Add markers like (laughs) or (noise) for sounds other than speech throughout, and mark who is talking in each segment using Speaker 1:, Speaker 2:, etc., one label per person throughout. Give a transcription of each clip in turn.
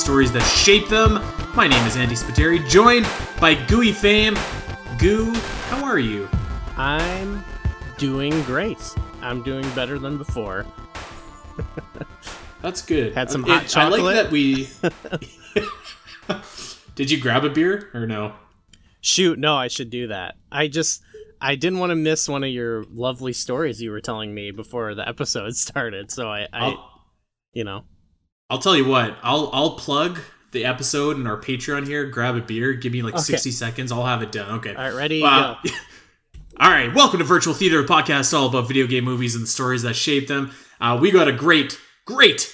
Speaker 1: stories that shape them. My name is Andy Spiteri, joined by Gooey Fame. Goo, how are you?
Speaker 2: I'm doing great. I'm doing better than before.
Speaker 1: That's good.
Speaker 2: Had some
Speaker 1: It-
Speaker 2: hot
Speaker 1: I like
Speaker 2: chocolate.
Speaker 1: that we. (laughs) (laughs) Did you grab a beer or no?
Speaker 2: Shoot, no, I should do that. I just I didn't want to miss one of your lovely stories you were telling me before the episode (laughs) started. So I, I you know,
Speaker 1: I'll tell you what. I'll I'll plug the episode and our Patreon here. Grab a beer. Give me like
Speaker 2: Okay.
Speaker 1: sixty seconds. I'll have it done. Okay.
Speaker 2: all right, ready?
Speaker 1: Wow.
Speaker 2: Go. (laughs)
Speaker 1: All right, welcome to Virtual Theater, a podcast all about video game movies and the stories that shape them. Uh, we got a great, great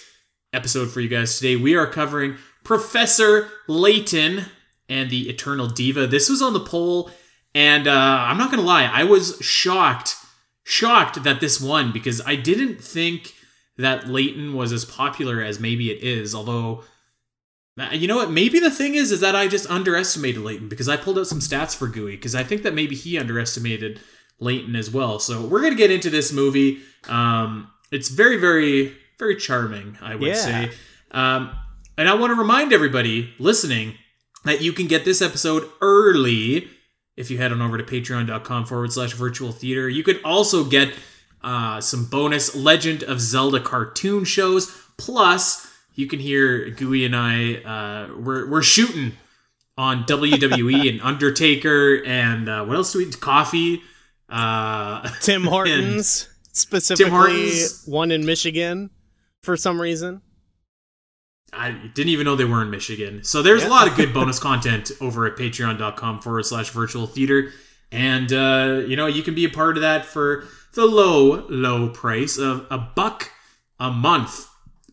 Speaker 1: episode for you guys today. We are covering Professor Layton and the Eternal Diva. This was on the poll, and uh, I'm not gonna lie, I was shocked, shocked that this won because I didn't think that Layton was as popular as maybe it is. Although, you know what? Maybe the thing is, is that I just underestimated Layton because I pulled out some stats for Gooey because I think that maybe he underestimated Layton as well. So we're gonna get into this movie. Um, it's very, very, very charming, I would
Speaker 2: Yeah.
Speaker 1: say. Um, and I want to remind everybody listening that you can get this episode early if you head on over to patreon.com forward slash virtual theater. You could also get uh, some bonus Legend of Zelda cartoon shows. Plus, you can hear Gooey and I, uh, we're, we're shooting on WWE (laughs) and Undertaker and uh, what else do we Coffee. Uh, (laughs)
Speaker 2: Tim Hortons, specifically
Speaker 1: Hortons.
Speaker 2: one in Michigan for some reason.
Speaker 1: I didn't even know they were in Michigan. So there's a lot of good (laughs) bonus content over at patreon.com forward slash virtual theater. And, uh, you know, you can be a part of that for the low, low price of a buck a month.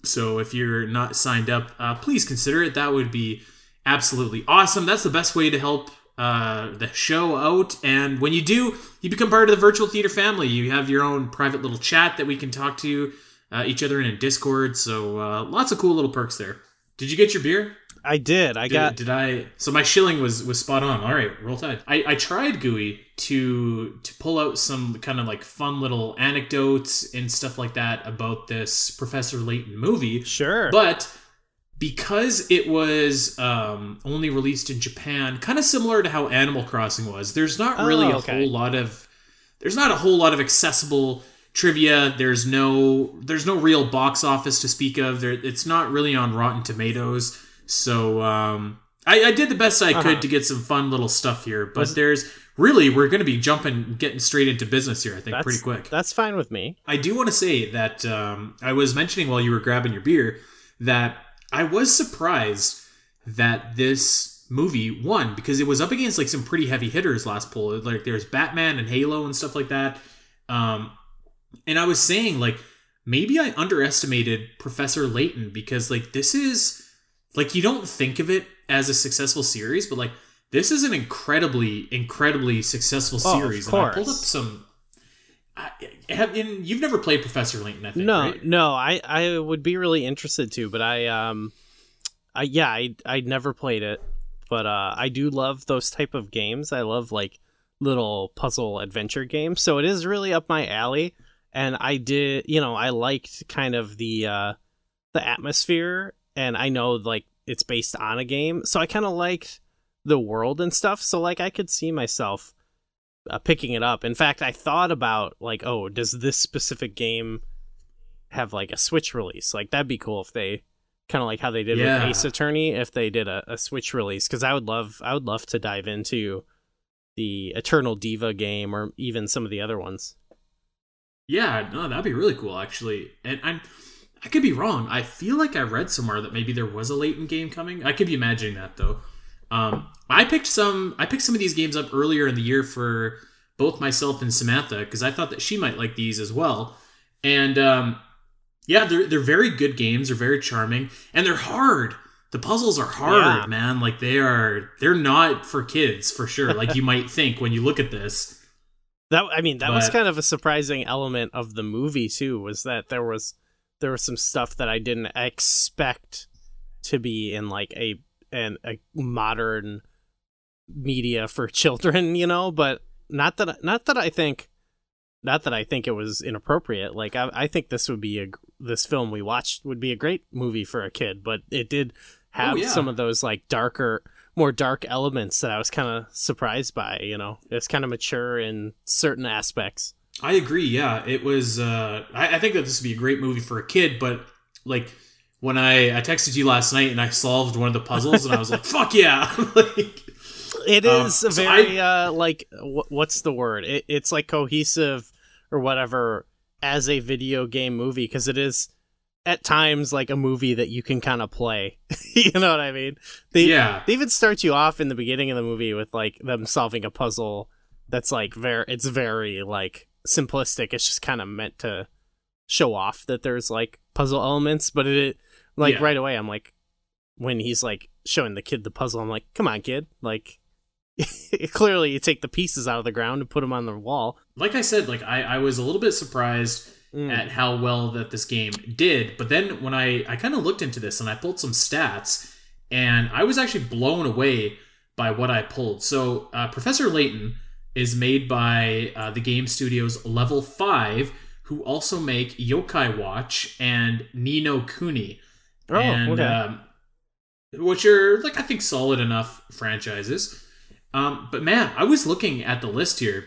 Speaker 1: So if you're not signed up, uh, please consider it. That would be absolutely awesome. That's the best way to help uh, the show out. And when you do, you become part of the virtual theater family. You have your own private little chat that we can talk to uh, each other in a Discord. So uh, lots of cool little perks there. Did you get your beer?
Speaker 2: I did. I
Speaker 1: Did,
Speaker 2: got
Speaker 1: did I? So my shilling was was spot on. All right, roll tide. I, I tried Gooey to to pull out some kind of like fun little anecdotes and stuff like that about this Professor Layton movie,
Speaker 2: sure.
Speaker 1: but because it was um, only released in Japan, kind of similar to how Animal Crossing was, there's not really
Speaker 2: Oh,
Speaker 1: a whole lot of there's not a whole lot of accessible trivia. There's no there's no real box office to speak of. There, it's not really on Rotten Tomatoes. So um, I, I did the best I could
Speaker 2: Uh-huh.
Speaker 1: to get some fun little stuff here. But
Speaker 2: Was-
Speaker 1: there's really we're going to be jumping getting straight into business here. I think
Speaker 2: that's
Speaker 1: pretty quick.
Speaker 2: That's fine with me.
Speaker 1: I do want to say that um, I was mentioning while you were grabbing your beer that I was surprised that this movie won because it was up against like some pretty heavy hitters last poll. Like there's Batman and Halo and stuff like that. Um, and I was saying like maybe I underestimated Professor Layton because like this is like you don't think of it as a successful series, but like this is an incredibly, incredibly successful
Speaker 2: Oh, of
Speaker 1: series. and I pulled up some. I, have, and you've never played Professor Layton, I think,
Speaker 2: no,
Speaker 1: right?
Speaker 2: no, I I would be really interested to, but I um, I yeah, I I never played it, but uh, I do love those type of games. I love like little puzzle adventure games, so it is really up my alley. And I did, you know, I liked kind of the uh, the atmosphere, and I know like it's based on a game, so I kind of liked the world and stuff. So like I could see myself uh, picking it up. In fact, I thought about like, oh, does this specific game have like a Switch release? Like that'd be cool if they kind of like how they did
Speaker 1: Yeah.
Speaker 2: with Ace Attorney, if they did a, a Switch release, because I would love, I would love to dive into the Eternal Diva game or even some of the other ones.
Speaker 1: Yeah, no, that'd be really cool, actually. And I'm, I could be wrong. I feel like I read somewhere that maybe there was a Layton game coming. I could be imagining that though. Um, I picked some. I picked some of these games up earlier in the year for both myself and Samantha because I thought that she might like these as well. And um, yeah, they're they're very good games. They're very charming, and they're hard. The puzzles are hard,
Speaker 2: Yeah.
Speaker 1: man. Like they are. They're not for kids for sure. Like you might think when you look at this.
Speaker 2: That I mean, that was kind of a surprising element of the movie too. Was that there was there was some stuff that I didn't expect to be in like a an a modern media for (laughs) children, you know. But not that not that I think not that I think it was inappropriate. Like I, I think this would be a this film we watched would be a great movie for a kid, but it did oh, have
Speaker 1: Oh, yeah.
Speaker 2: some of those like darker, more dark elements that I was kind of surprised by. You know, it's kind of mature in certain aspects.
Speaker 1: I agree. Yeah, it was. Uh, I, I think that this would be a great movie for a kid, but like when I I texted you last night and I solved one of the puzzles and I was like, (laughs) "Fuck yeah!" (laughs) like,
Speaker 2: It
Speaker 1: Um,
Speaker 2: is a
Speaker 1: so
Speaker 2: very uh like wh- what's the word? It, it's like cohesive or whatever as a video game movie because it is at times like a movie that you can kind of play. (laughs) you know what I mean? They
Speaker 1: yeah,
Speaker 2: they even start you off in the beginning of the movie with like them solving a puzzle that's like very it's very like simplistic. It's just kind of meant to show off that there's like puzzle elements, but it like
Speaker 1: Yeah.
Speaker 2: right away I'm like when he's like showing the kid the puzzle, I'm like, "Come on, kid." Like (laughs) clearly you take the pieces out of the ground and put them on the wall.
Speaker 1: like I said, like I I was a little bit surprised
Speaker 2: Mm.
Speaker 1: at how well that this game did. But then when I I kind of looked into this and I pulled some stats, and I was actually blown away by what I pulled. So uh, Professor Layton is made by uh, the game studios Level Five, who also make Yokai Watch and Ni no Kuni,
Speaker 2: Oh,
Speaker 1: and
Speaker 2: okay.
Speaker 1: um, which are like I think solid enough franchises. Um, but man, I was looking at the list here,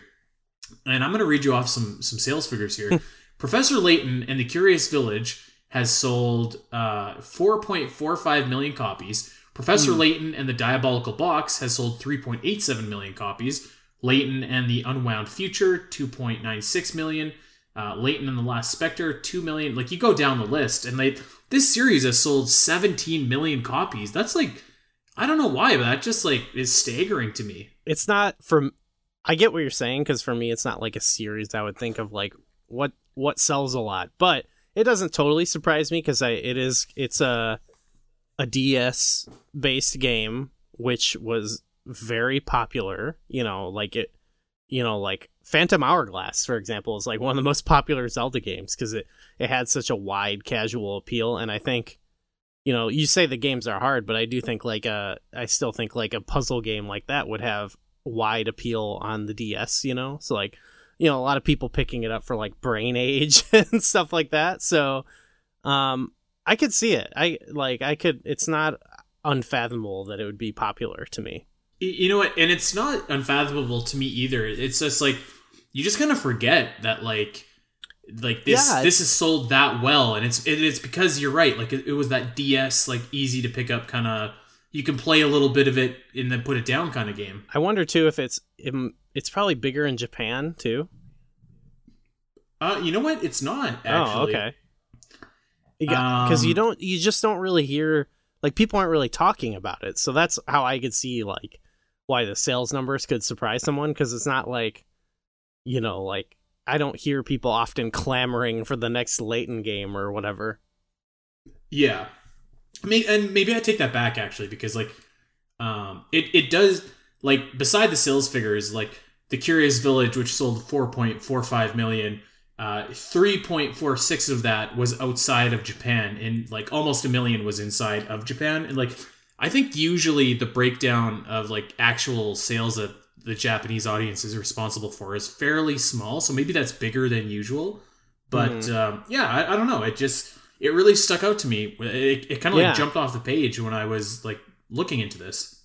Speaker 1: and I'm going to read you off some some sales figures here. (laughs) Professor Layton and the Curious Village has sold uh, 4.45 million copies. Professor Layton and the Diabolical Box has sold 3.87 million copies. Layton and the Unwound Future 2.96 million. Uh, Layton and the Last Spectre 2 million. Like you go down the list, and they this series has sold 17 million copies. That's like I don't know why, but that just like is staggering to me.
Speaker 2: it's not from I get what you're saying because for me it's not like a series I would think of like what what sells a lot, but it doesn't totally surprise me because I it is it's a a DS based game which was very popular. You know, like it, you know, like Phantom Hourglass for example is like one of the most popular Zelda games because it it had such a wide casual appeal, and I think you know, you say the games are hard, but I do think like a, I still think like a puzzle game like that would have wide appeal on the DS, you know? So like, you know, a lot of people picking it up for like Brain Age (laughs) and stuff like that. So, um, I could see it. I like, I could, it's not unfathomable that it would be popular to me.
Speaker 1: Y- You know what? And it's not unfathomable to me either. It's just like you just kind of forget that like like this
Speaker 2: Yeah,
Speaker 1: this is sold that well, and it's it, it's because you're right. Like it, it was that DS like easy to pick up kind of. You can play a little bit of it and then put it down kind of game.
Speaker 2: I wonder too if it's, im- it's probably bigger in Japan too.
Speaker 1: Uh, you know what? It's not actually.
Speaker 2: Oh, okay. Because you
Speaker 1: Um,
Speaker 2: don't, you just don't really hear like people aren't really talking about it. So that's how I could see like why the sales numbers could surprise someone because it's not like, you know, like I don't hear people often clamoring for the next Layton game or whatever.
Speaker 1: Yeah. And maybe I take that back actually because like, um, it it does like beside the sales figures, like the Curious Village, which sold 4.45 million, uh, 3.46 of that was outside of Japan, and like almost a million was inside of Japan, and like I think usually the breakdown of like actual sales that the Japanese audience is responsible for is fairly small, so maybe that's bigger than usual. But
Speaker 2: Mhm.
Speaker 1: um, yeah, I, I don't know. It just it really stuck out to me. It, it kind of
Speaker 2: Yeah.
Speaker 1: like jumped off the page when I was like looking into this.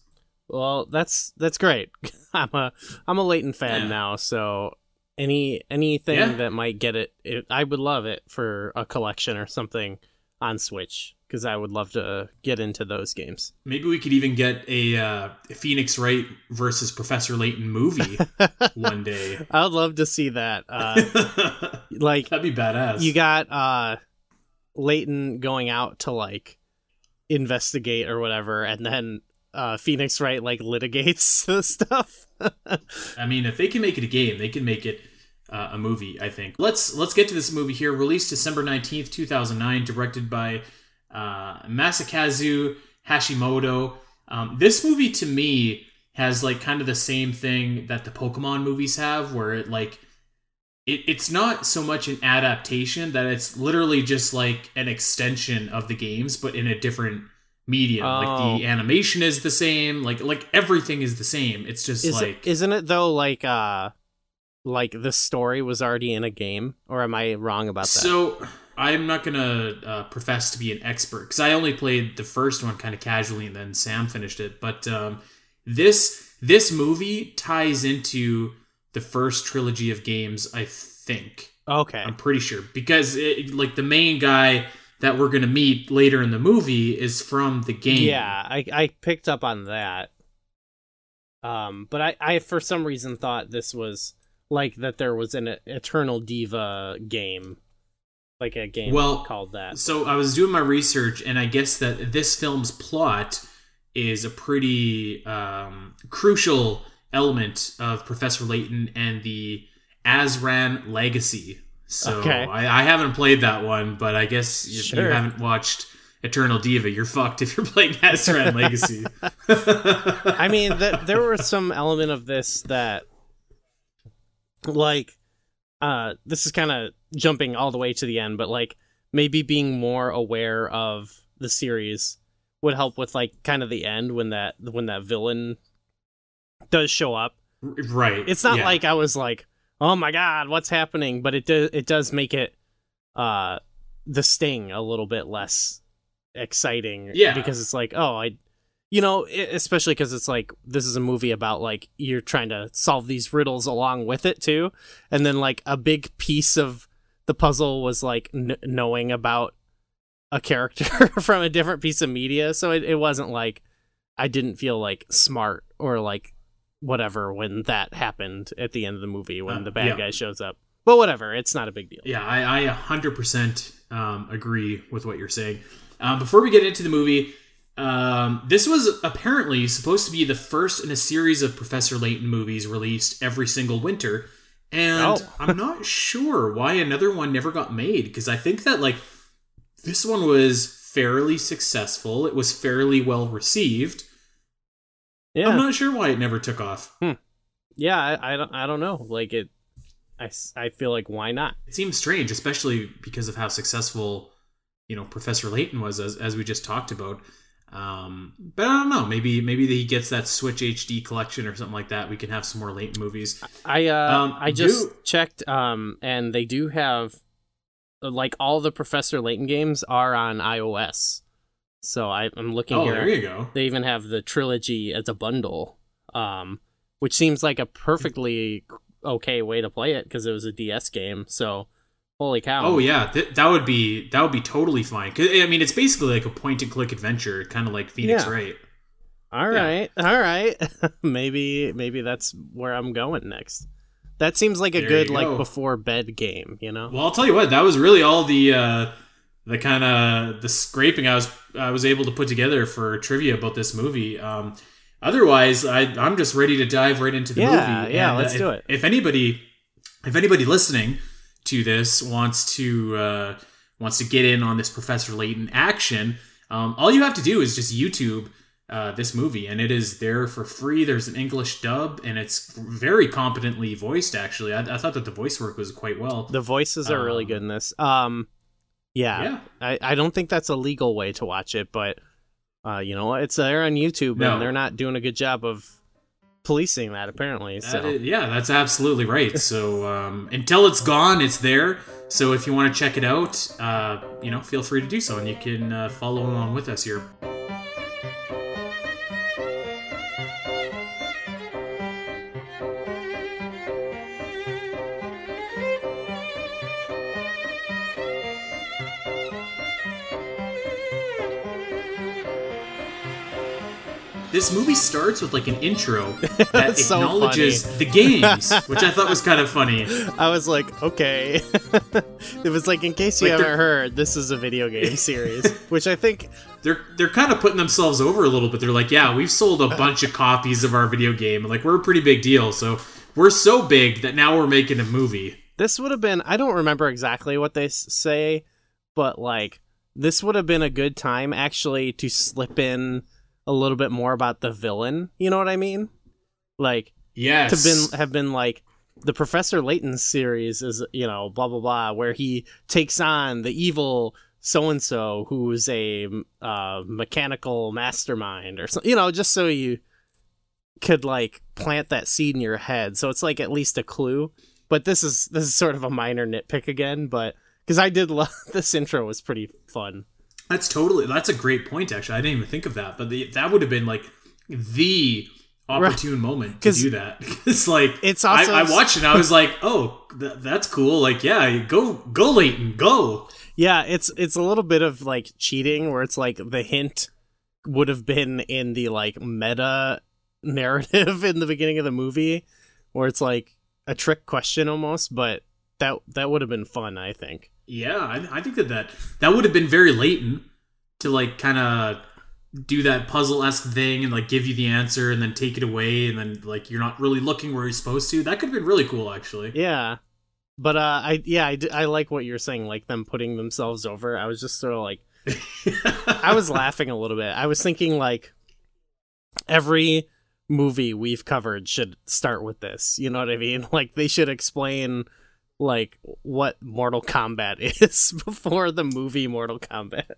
Speaker 2: Well, that's that's great. (laughs) I'm a I'm a Layton fan
Speaker 1: Yeah.
Speaker 2: now, so any anything
Speaker 1: Yeah.
Speaker 2: that might get it, it, I would love it for a collection or something on Switch because I would love to get into those games.
Speaker 1: Maybe we could even get a, uh, Phoenix Wright versus Professor Layton movie (laughs) one day.
Speaker 2: I would love to see that. Uh, (laughs) like
Speaker 1: That'd be badass.
Speaker 2: you got uh Layton going out to like investigate or whatever, and then uh Phoenix Wright like litigates (laughs) the stuff.
Speaker 1: I mean, if they can make it a game, they can make it uh, a movie. I think. Let's let's get to this movie here. Released December nineteenth, two thousand nine. Directed by uh, Masakazu Hashimoto. Um, this movie to me has like kind of the same thing that the Pokemon movies have, where it like it, it's not so much an adaptation that it's literally just like an extension of the games, but in a different medium. Like
Speaker 2: Oh.
Speaker 1: the animation is the same, like like everything is the same. It's just
Speaker 2: Is
Speaker 1: like
Speaker 2: isn't it though like uh like the story was already in a game, or am I wrong about that?
Speaker 1: So I'm not gonna uh, profess to be an expert because I only played the first one kind of casually, and then Sam finished it. But um, this this movie ties into the first trilogy of games, I think.
Speaker 2: okay,
Speaker 1: I'm pretty sure because it, like the main guy that we're gonna meet later in the movie is from the game.
Speaker 2: yeah, I I picked up on that. Um, but I I for some reason thought this was like that there was an Eternal Diva game, like a game
Speaker 1: Well,
Speaker 2: called that.
Speaker 1: So I was doing my research, and I guess that this film's plot is a pretty um, crucial element of Professor Layton and the Azran legacy. So
Speaker 2: Okay.
Speaker 1: I, I haven't played that one, but I guess if you haven't watched Eternal Diva, you're fucked if you're playing (laughs) Azran Legacy.
Speaker 2: I mean, th- there was some element of this that, like, uh, this is kind of jumping all the way to the end, but like maybe being more aware of the series would help with like kind of the end when that when that villain does show up.
Speaker 1: right.
Speaker 2: It's not
Speaker 1: yeah.
Speaker 2: like I was like, oh my god, what's happening? But it do- it does make it uh the sting a little bit less exciting.
Speaker 1: Yeah.
Speaker 2: because it's like, oh, I, you know, especially because it's like this is a movie about like you're trying to solve these riddles along with it too, and then like a big piece of the puzzle was like kn- knowing about a character (laughs) from a different piece of media, so it, it wasn't like I didn't feel like smart or like whatever when that happened at the end of the movie when
Speaker 1: Uh,
Speaker 2: the bad
Speaker 1: yeah.
Speaker 2: guy shows up. But whatever, it's not a big deal.
Speaker 1: Yeah, I, I 100% um, agree with what you're saying. Um, before we get into the movie, um, this was apparently supposed to be the first in a series of Professor Layton movies released every single winter. And
Speaker 2: Oh.
Speaker 1: I'm not sure why another one never got made because I think that, like, this one was fairly successful. It was fairly well received.
Speaker 2: Yeah,
Speaker 1: I'm not sure why it never took off. Hmm.
Speaker 2: yeah, I, I don't, I don't know. Like it, I, I feel like why not?
Speaker 1: It seems strange, especially because of how successful, you know, Professor Layton was, as, as we just talked about. Um, but I don't know. Maybe maybe he gets that Switch HD collection or something like that. We can have some more Layton movies.
Speaker 2: I, uh,
Speaker 1: Um,
Speaker 2: I just
Speaker 1: do-
Speaker 2: checked, um, and they do have, like all the Professor Layton games are on iOS. So I, I'm looking
Speaker 1: Oh,
Speaker 2: here.
Speaker 1: there you go.
Speaker 2: they even have the trilogy as a bundle um which seems like a perfectly okay way to play it because it was a ds game so holy cow
Speaker 1: Oh yeah, th- that would be that would be totally fine. I mean, it's basically like a point and click adventure, kind of like Phoenix
Speaker 2: Yeah.
Speaker 1: Wright.
Speaker 2: all
Speaker 1: yeah.
Speaker 2: right all right (laughs) maybe maybe that's where i'm going next that seems like a
Speaker 1: There
Speaker 2: good like
Speaker 1: go.
Speaker 2: before bed game you know
Speaker 1: Well, I'll tell you what. That was really all the uh, the kind of the scraping I was I was able to put together for trivia about this movie. Um, otherwise, I I'm just ready to dive right into the
Speaker 2: Yeah,
Speaker 1: movie.
Speaker 2: yeah,
Speaker 1: And,
Speaker 2: let's
Speaker 1: uh,
Speaker 2: do
Speaker 1: if-
Speaker 2: it.
Speaker 1: If anybody if anybody listening to this wants to uh, wants to get in on this Professor Layton action, um, all you have to do is just YouTube. Uh, this movie and it is there for free. There's an English dub and it's very competently voiced. Actually, I, I thought that the voice work was quite well.
Speaker 2: the voices are really
Speaker 1: Um,
Speaker 2: good in this um yeah,
Speaker 1: yeah.
Speaker 2: I, I don't think that's a legal way to watch it but uh you know it's there on youtube
Speaker 1: No.
Speaker 2: and they're not doing a good job of policing that apparently so
Speaker 1: That is- yeah, that's absolutely right. So um, until it's gone, it's there. So if you want to check it out, uh, you know, feel free to do so, and you can uh, follow along with us here. This movie starts with like an intro (laughs) that
Speaker 2: so
Speaker 1: acknowledges the games, (laughs) which I thought was kind of funny.
Speaker 2: I was like, okay. (laughs) it was like, in case you
Speaker 1: Like,
Speaker 2: haven't heard, this is a video game series, which I think,
Speaker 1: they're they're kind of putting themselves over a little bit. They're like, yeah, we've sold a bunch of copies of our video game. Like we're a pretty big deal. So we're so big that now we're making a movie.
Speaker 2: this would have been, I don't remember exactly what they say, but like, this would have been a good time actually to slip in a little bit more about the villain. You know what I mean? Like,
Speaker 1: Yes.
Speaker 2: to been have been like the Professor Layton series is you know blah blah blah where he takes on the evil so and so who's a uh, mechanical mastermind or something you know just so you could like plant that seed in your head so it's like at least a clue but this is this is sort of a minor nitpick again, but because I did (laughs) love this intro was pretty fun.
Speaker 1: That's totally that's a great point. Actually, I didn't even think of that, but the, that would have been like the opportune right. moment to do that. (laughs) it's like
Speaker 2: it's also
Speaker 1: I, I, watched it. and I was like, oh, th- that's cool. Like, yeah, go go Layton, go.
Speaker 2: Yeah, it's it's a little bit of like cheating where it's like the hint would have been in the like meta (laughs) narrative in the beginning of the movie where it's like a trick question almost, but that that would have been fun, I think.
Speaker 1: Yeah, I, I think that, that that would have been very Layton to like kind of do that puzzle esque thing and like give you the answer and then take it away and then like you're not really looking where you're supposed to. That could have been really cool, actually.
Speaker 2: Yeah, but uh, I yeah I, I like what you're saying, like them putting themselves over. I was just sort of like, (laughs) I was laughing a little bit. I was thinking like every movie we've covered should start with this. You know what I mean? (laughs) Like they should explain like what Mortal Kombat (laughs) is before the movie Mortal Kombat.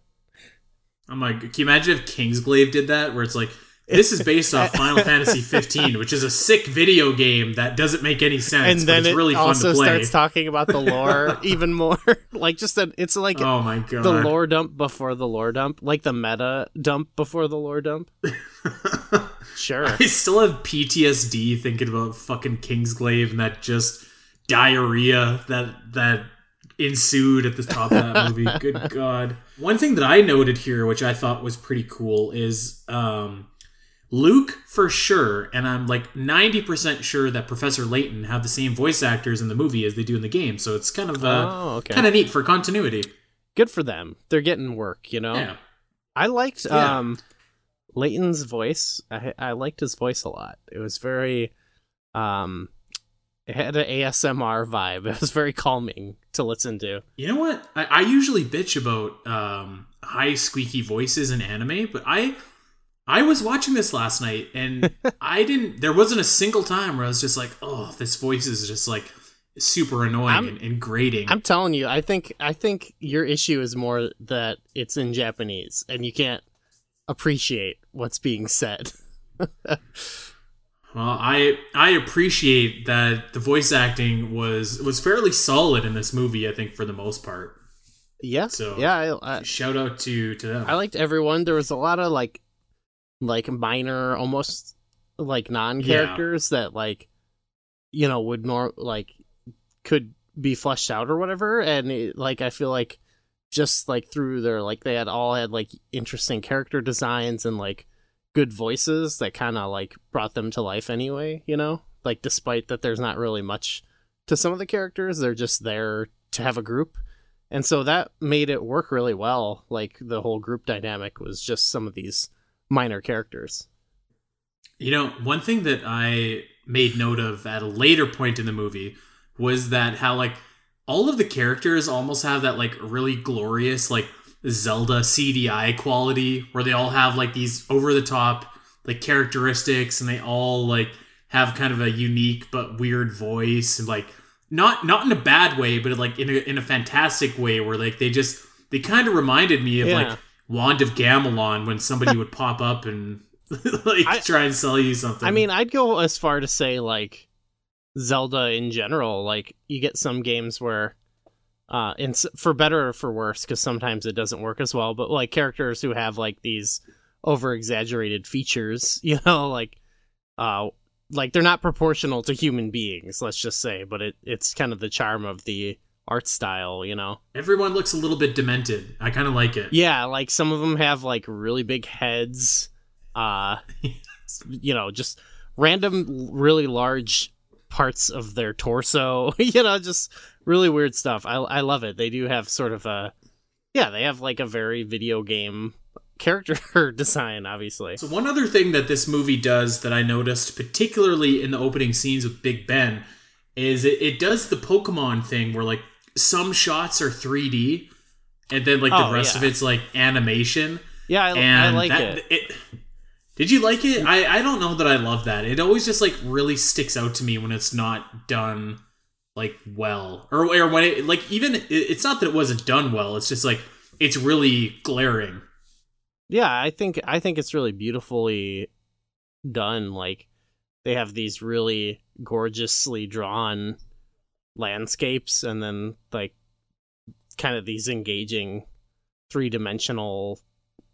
Speaker 1: I'm like, can you imagine if Kingsglaive did that, where it's like, this is based off (laughs) Final Fantasy 15, which is a sick video game that doesn't make any sense, and then it's it really fun
Speaker 2: also
Speaker 1: to play.
Speaker 2: starts talking about the lore (laughs) even more. like just that, it's like
Speaker 1: oh my god,
Speaker 2: the lore dump before the lore dump, like the meta dump before the lore dump. sure,
Speaker 1: I still have PTSD thinking about fucking Kingsglaive and that just diarrhea that that ensued at the top of that movie. (laughs) Good God. One thing that I noted here, which I thought was pretty cool, is um, Luke for sure, and I'm like 90% sure that Professor Layton have the same voice actors in the movie as they do in the game. So it's kind of uh, oh, okay. kind of neat for continuity.
Speaker 2: Good for them. They're getting work, you know?
Speaker 1: Yeah.
Speaker 2: I liked yeah. um, Layton's voice. I, I liked his voice a lot. It was very um, it had an ASMR vibe. (laughs) It was very calming to listen to.
Speaker 1: You know what? I, I usually bitch about um, high squeaky voices in anime, but I I was watching this last night and (laughs) I didn't. There wasn't a single time where I was just like, "Oh, this voice is just like super annoying and, and grating."
Speaker 2: I'm telling you, I think I think your issue is more that it's in Japanese and you can't appreciate what's being said. (laughs)
Speaker 1: Well, I I appreciate that the voice acting was was fairly solid in this movie. I think for the most part.
Speaker 2: Yeah. So yeah, I, I,
Speaker 1: shout out to to them.
Speaker 2: I liked everyone. There was a lot of like like minor, almost like non characters yeah. that like you know would nor like could be fleshed out or whatever. And it, like I feel like just like through their like they had all had like interesting character designs and like good voices that kind of like brought them to life anyway, you know? Like despite that there's not really much to some of the characters, they're just there to have a group. And so that made it work really well. Like the whole group dynamic was just some of these minor characters.
Speaker 1: You know, one thing that I made note of at a later point in the movie was that how like all of the characters almost have that like really glorious like Zelda CDI quality where they all have like these over the top like characteristics and they all like have kind of a unique but weird voice and like not not in a bad way but like in a in a fantastic way where like they just they kind of reminded me of yeah. like Wand of Gamelon when somebody would pop up and (laughs) like I, try and sell you something.
Speaker 2: I mean, I'd go as far to say like Zelda in general, like you get some games where uh and for better or for worse because sometimes it doesn't work as well but like characters who have like these over exaggerated features (laughs) you know like uh like they're not proportional to human beings let's just say but it it's kind of the charm of the art style you know?
Speaker 1: Everyone looks a little bit demented. I kind of like it.
Speaker 2: Yeah like some of them have like really big heads uh (laughs) you know just random really large parts of their torso (laughs) you know just really weird stuff. I I love it. They do have sort of a yeah, they have like a very video game character (laughs) design obviously.
Speaker 1: So one other thing that this movie does that I noticed particularly in the opening scenes with Big Ben is it, it does the Pokemon thing where like some shots are 3D and then like the oh, rest yeah. of it's like animation.
Speaker 2: Yeah, I, I like that, it.
Speaker 1: it. Did you like it? I, I don't know that I love that. It always just like really sticks out to me when it's not done like well or, or when it like even it's not that it wasn't done well it's just like it's really glaring
Speaker 2: yeah i think i think it's really beautifully done like they have these really gorgeously drawn landscapes and then like kind of these engaging three dimensional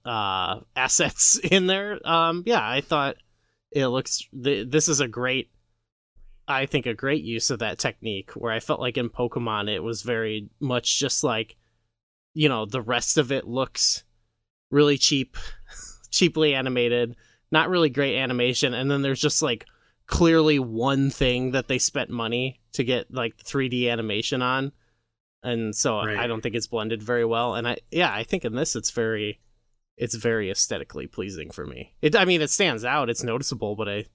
Speaker 2: uh (laughs) assets in there. Um yeah, I thought it looks th- this is a great I think a great use of that technique where I felt like in Pokemon it was very much just like you know, the rest of it looks really cheap, (laughs) cheaply animated, not really great animation and then there's just like clearly one thing that they spent money to get like 3D animation on. And so
Speaker 1: Right.
Speaker 2: I don't think it's blended very well and I yeah, I think in this it's very it's very aesthetically pleasing for me. It I mean it stands out, it's noticeable, but I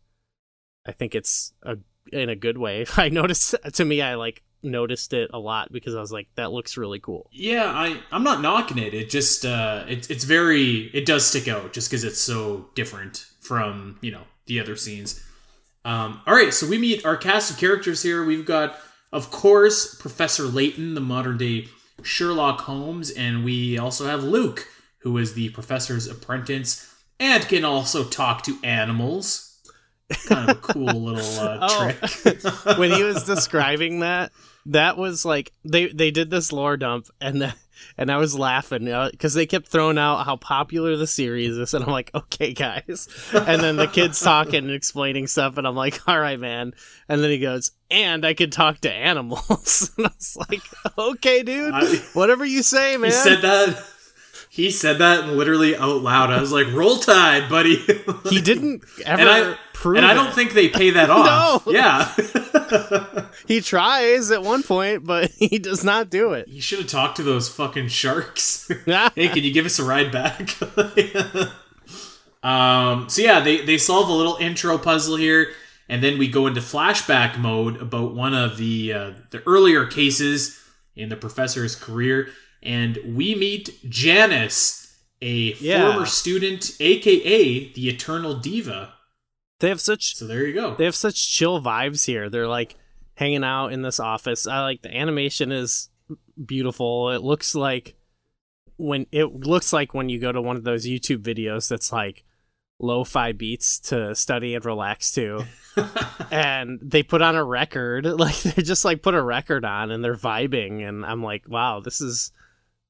Speaker 2: I think it's a in a good way. (laughs) I noticed to me I like noticed it a lot because I was like that looks really cool.
Speaker 1: Yeah, I I'm not knocking it. It just uh it's it's very it does stick out just cuz it's so different from, you know, the other scenes. Um all right, so we meet our cast of characters here. We've got of course Professor Layton, the modern day Sherlock Holmes, and we also have Luke, who is the professor's apprentice and can also talk to animals. Kind of a cool (laughs) little uh,
Speaker 2: Oh.
Speaker 1: trick. (laughs)
Speaker 2: when he was describing that, that was like they they did this lore dump, and the, and I was laughing because they kept throwing out how popular the series is, and I'm like, okay, guys, and then the kids talking and explaining stuff, and I'm like, all right, man, and then he goes, and I could talk to animals, (laughs) and I was like, okay, dude,
Speaker 1: I-
Speaker 2: whatever you say, man.
Speaker 1: He said that. He said that literally out loud. I was like, "Roll Tide, buddy." (laughs)
Speaker 2: he didn't ever
Speaker 1: and I
Speaker 2: prove
Speaker 1: and I don't think they pay that (laughs) off.
Speaker 2: No.
Speaker 1: Yeah. (laughs)
Speaker 2: he tries at one point, but he does not do it.
Speaker 1: you should have talked to those fucking sharks. hey, can you give us a ride back? um. So yeah, they they solve a little intro puzzle here, and then we go into flashback mode about one of the uh, the earlier cases in the professor's career, and we meet Janice, a
Speaker 2: Yeah.
Speaker 1: former student, aka the Eternal Diva.
Speaker 2: They have such
Speaker 1: So there you go.
Speaker 2: they have such chill vibes here. They're like hanging out in this office. I like the animation is beautiful. It looks like when it looks like when you go to one of those YouTube videos that's like lo-fi beats to study and relax to (laughs) and they put on a record (laughs) like they just like put a record on and they're vibing and i'm like wow this is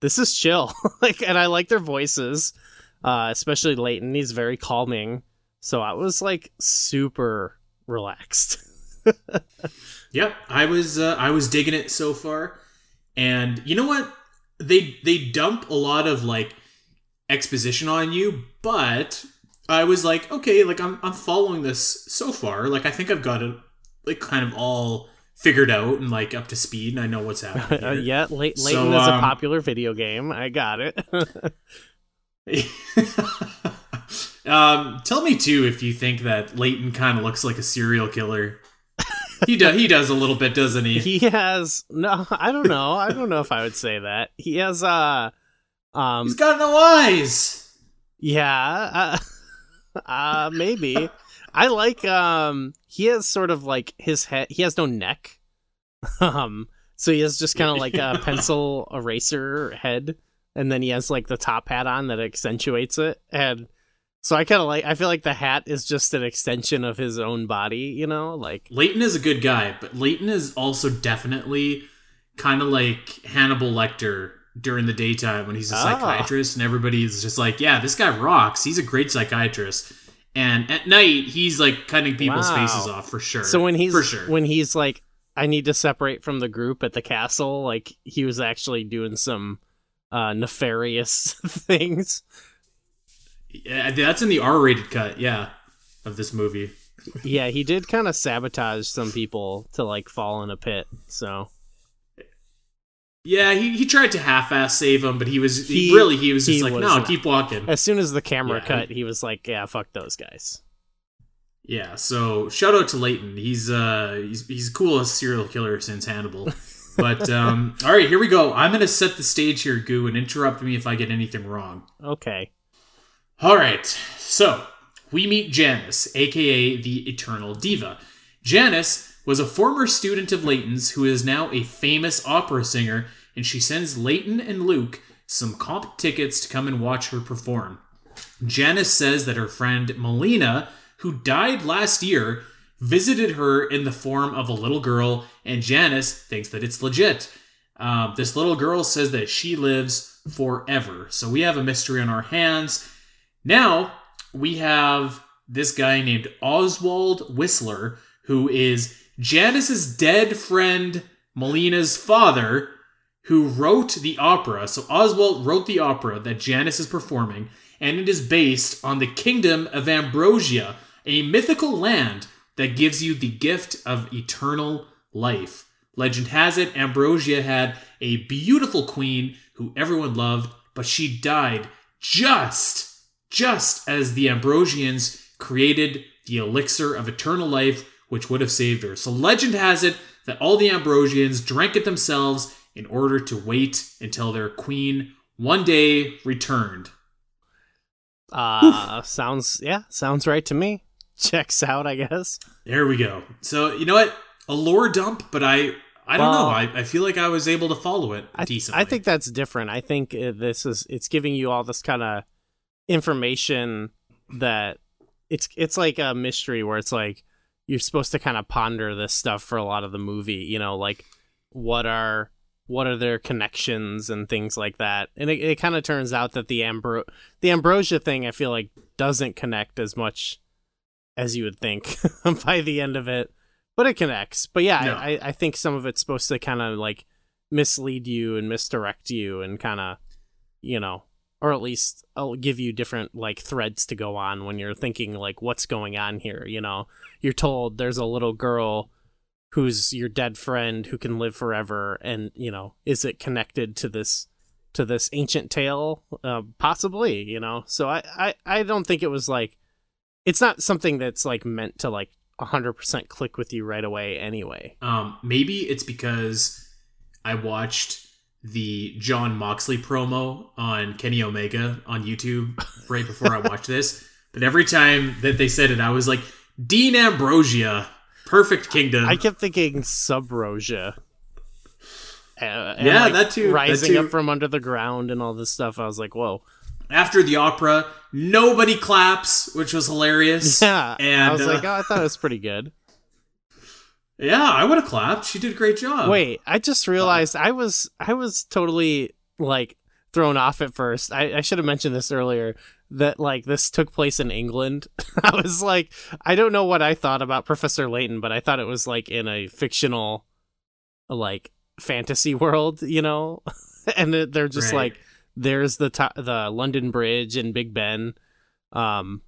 Speaker 2: this is chill. (laughs) Like and i like their voices uh especially layton. He's very calming. So i was like super relaxed. (laughs)
Speaker 1: Yep, I was uh, I was digging it so far, and you know what? They they dump a lot of like exposition on you, but I was like, okay, like I'm I'm following this so far. Like I think I've got it like kind of all figured out and like up to speed, and I know what's (laughs) happening.
Speaker 2: uh, yeah Le- layton
Speaker 1: So,
Speaker 2: is a
Speaker 1: um,
Speaker 2: popular video game i got it (laughs) (laughs)
Speaker 1: um, tell me too if you think that Layton kind of looks like a serial killer. he does. He does a little bit, doesn't he?
Speaker 2: he has no i don't know i don't know if i would say that he has uh um
Speaker 1: He's got no eyes.
Speaker 2: Yeah, uh, uh maybe. I like um he has sort of like his head he has no neck. (laughs) Um so he has just kind of like a (laughs) pencil eraser head and then he has like the top hat on that accentuates it and so I kind of like I feel like the hat is just an extension of his own body, you know? Like
Speaker 1: Layton is a good guy, but Layton is also definitely kind of like Hannibal Lecter during the daytime when he's a
Speaker 2: Ah.
Speaker 1: psychiatrist and everybody's just like, yeah, this guy rocks. He's a great psychiatrist. And at night, he's like cutting people's
Speaker 2: Wow.
Speaker 1: faces off for sure.
Speaker 2: so when he's
Speaker 1: for sure.
Speaker 2: when he's like I need to separate from the group at the castle, like he was actually doing some uh nefarious (laughs) things.
Speaker 1: yeah, that's in the R-rated cut, yeah, of this movie.
Speaker 2: yeah, he did kind of sabotage some people to like fall in a pit. So
Speaker 1: Yeah, he, he tried to half-ass save him, but he was he,
Speaker 2: He-
Speaker 1: really he was just
Speaker 2: he
Speaker 1: like,
Speaker 2: was
Speaker 1: no,
Speaker 2: not.
Speaker 1: keep walking.
Speaker 2: as soon as the camera
Speaker 1: Yeah.
Speaker 2: cut, he was like, "Yeah, fuck those guys."
Speaker 1: Yeah, so shout out to Layton. He's uh he's he's cool as serial killer since Hannibal. (laughs) But um all right, here we go. I'm gonna set the stage here, Goo, and interrupt me if I get anything wrong.
Speaker 2: Okay,
Speaker 1: All right, so we meet Janice, aka the Eternal Diva. Janice was a former student of Layton's who is now a famous opera singer, and she sends Layton and Luke some comp tickets to come and watch her perform. Janice says that her friend Melina, who died last year, visited her in the form of a little girl, and Janice thinks that it's legit. Um, this little girl says that she lives forever. So we have a mystery on our hands. Now we have this guy named Oswald Whistler, who is Janice's dead friend Melina's father, who wrote the opera. So Oswald wrote the opera that Janice is performing, and it is based on the kingdom of Ambrosia, a mythical land that gives you the gift of eternal life. Legend has it Ambrosia had a beautiful queen who everyone loved, but she died just, just as the Ambrosians created the elixir of eternal life, which would have saved her. So legend has it that all the Ambrosians drank it themselves in order to wait until their queen one day returned.
Speaker 2: Uh, sounds yeah, sounds right to me. (laughs) Checks out, I guess.
Speaker 1: There we go. So you know what? A lore dump, but I I don't
Speaker 2: Well-
Speaker 1: know. I, I feel like I was able to follow it
Speaker 2: I,
Speaker 1: decently.
Speaker 2: I think that's different. I think uh, this is it's giving you all this kind of information that it's it's like a mystery where it's like you're supposed to kind of ponder this stuff for a lot of the movie. You know, like what are what are their connections and things like that. And it, it kind of turns out that the ambro the ambrosia thing I feel like doesn't connect as much as you would think (laughs) by the end of it, but it connects. But yeah,
Speaker 1: No.
Speaker 2: I, I I think some of it's supposed to kind of like mislead you and misdirect you and kind of you know or at least I'll give you different like threads to go on when you're thinking like what's going on here you know? You're told there's a little girl who's your dead friend who can live forever and you know is it connected to this to this ancient tale? Uh, possibly you know? So I, I i don't think it was like it's not something that's like meant to like 100% click with you right away anyway.
Speaker 1: Um, maybe it's because I watched the Jon Moxley promo on Kenny Omega on YouTube right before I watched this. (laughs) But every time that they said it, I was like, Dean Ambrosia, Perfect Kingdom.
Speaker 2: I kept thinking Subrosia. Uh, and,
Speaker 1: Yeah,
Speaker 2: like,
Speaker 1: that too, that
Speaker 2: Rising
Speaker 1: too.
Speaker 2: up from under the ground and all this stuff. I was like, whoa.
Speaker 1: After the opera, nobody claps, which was hilarious. (laughs)
Speaker 2: Yeah.
Speaker 1: And,
Speaker 2: I was
Speaker 1: uh,
Speaker 2: like, oh, I thought it was pretty good.
Speaker 1: Yeah, I would have clapped. She did a great job.
Speaker 2: Wait, I just realized I was I was totally like thrown off at first. I, I should have mentioned this earlier that like this took place in England. (laughs) I was like, I don't know what I thought about Professor Layton, but I thought it was like in a fictional like fantasy world, you know? (laughs) and they're just
Speaker 1: Right.
Speaker 2: like there's the to- the London Bridge and Big Ben. Um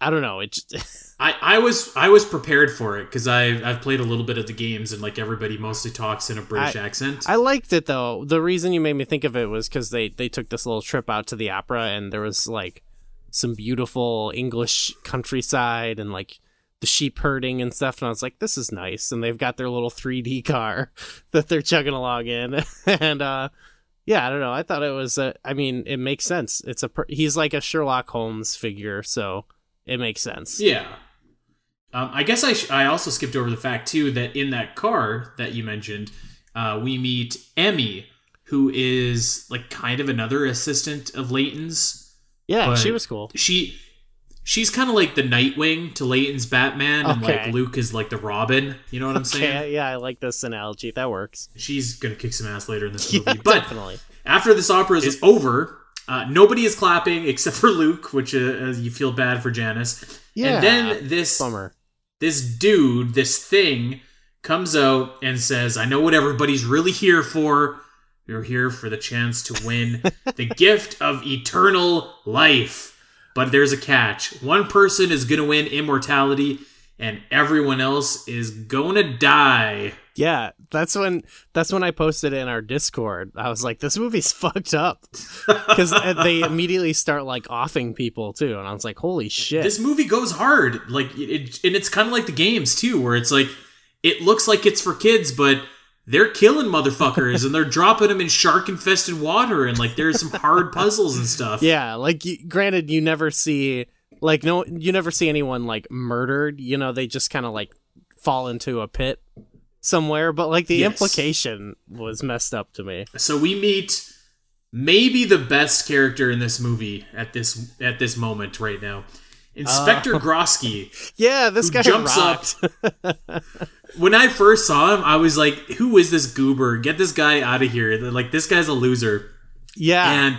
Speaker 2: I don't know. It just, (laughs)
Speaker 1: I, I was I was prepared for it because I've I've played a little bit of the games and like everybody mostly talks in a British accent.
Speaker 2: I liked it though. The reason you made me think of it was because they they took this little trip out to the opera, and there was like some beautiful English countryside and like the sheep herding and stuff. And I was like, this is nice. And they've got their little 3D (laughs) car that they're chugging along in, (laughs) and uh, yeah, I don't know. I thought it was. A, I mean, it makes sense. It's a he's like a Sherlock Holmes figure, so it makes sense.
Speaker 1: Yeah. Um, I guess I sh- I also skipped over the fact too that in that car that you mentioned, uh, we meet Emmy, who is like kind of another assistant of Layton's.
Speaker 2: Yeah, she was cool.
Speaker 1: She she's kind of like the Nightwing to Layton's Batman, and like Luke is like the Robin. You know what I'm saying?
Speaker 2: Yeah, I like this analogy. That works.
Speaker 1: She's gonna kick some ass later in this (laughs)
Speaker 2: Yeah,
Speaker 1: movie, but
Speaker 2: definitely.
Speaker 1: after this opera is over, uh, nobody is clapping (laughs) except for Luke, which uh, you feel bad for Janice.
Speaker 2: Yeah,
Speaker 1: And then this
Speaker 2: Bummer.
Speaker 1: this dude, this thing, comes out and says, I know what everybody's really here for. You're here for the chance to win (laughs) the gift of eternal life. But there's a catch. One person is going to win immortality, and everyone else is going to die.
Speaker 2: Yeah, that's when that's when I posted in our Discord. I was like, "This movie's (laughs) fucked up," because (laughs) they immediately start like offing people too, and I was like, "Holy shit!"
Speaker 1: This movie goes hard. Like, it, and it's kind of like the games, too, where it's like, it looks like it's for kids, but they're killing motherfuckers and they're dropping them in shark infested water, and like, there's some hard (laughs) puzzles and stuff.
Speaker 2: yeah, like granted, you never see like no, you never see anyone like murdered. You know, they just kind of like fall into a pit somewhere, but like the
Speaker 1: Yes.
Speaker 2: implication was messed up to me.
Speaker 1: So we meet maybe the best character in this movie at this at this moment right now, Inspector (laughs) Grosky.
Speaker 2: Yeah, this guy
Speaker 1: jumps
Speaker 2: rocked. (laughs)
Speaker 1: When I first saw him, I was like, "Who is this goober? Get this guy out of here! Like this guy's a loser."
Speaker 2: yeah,
Speaker 1: And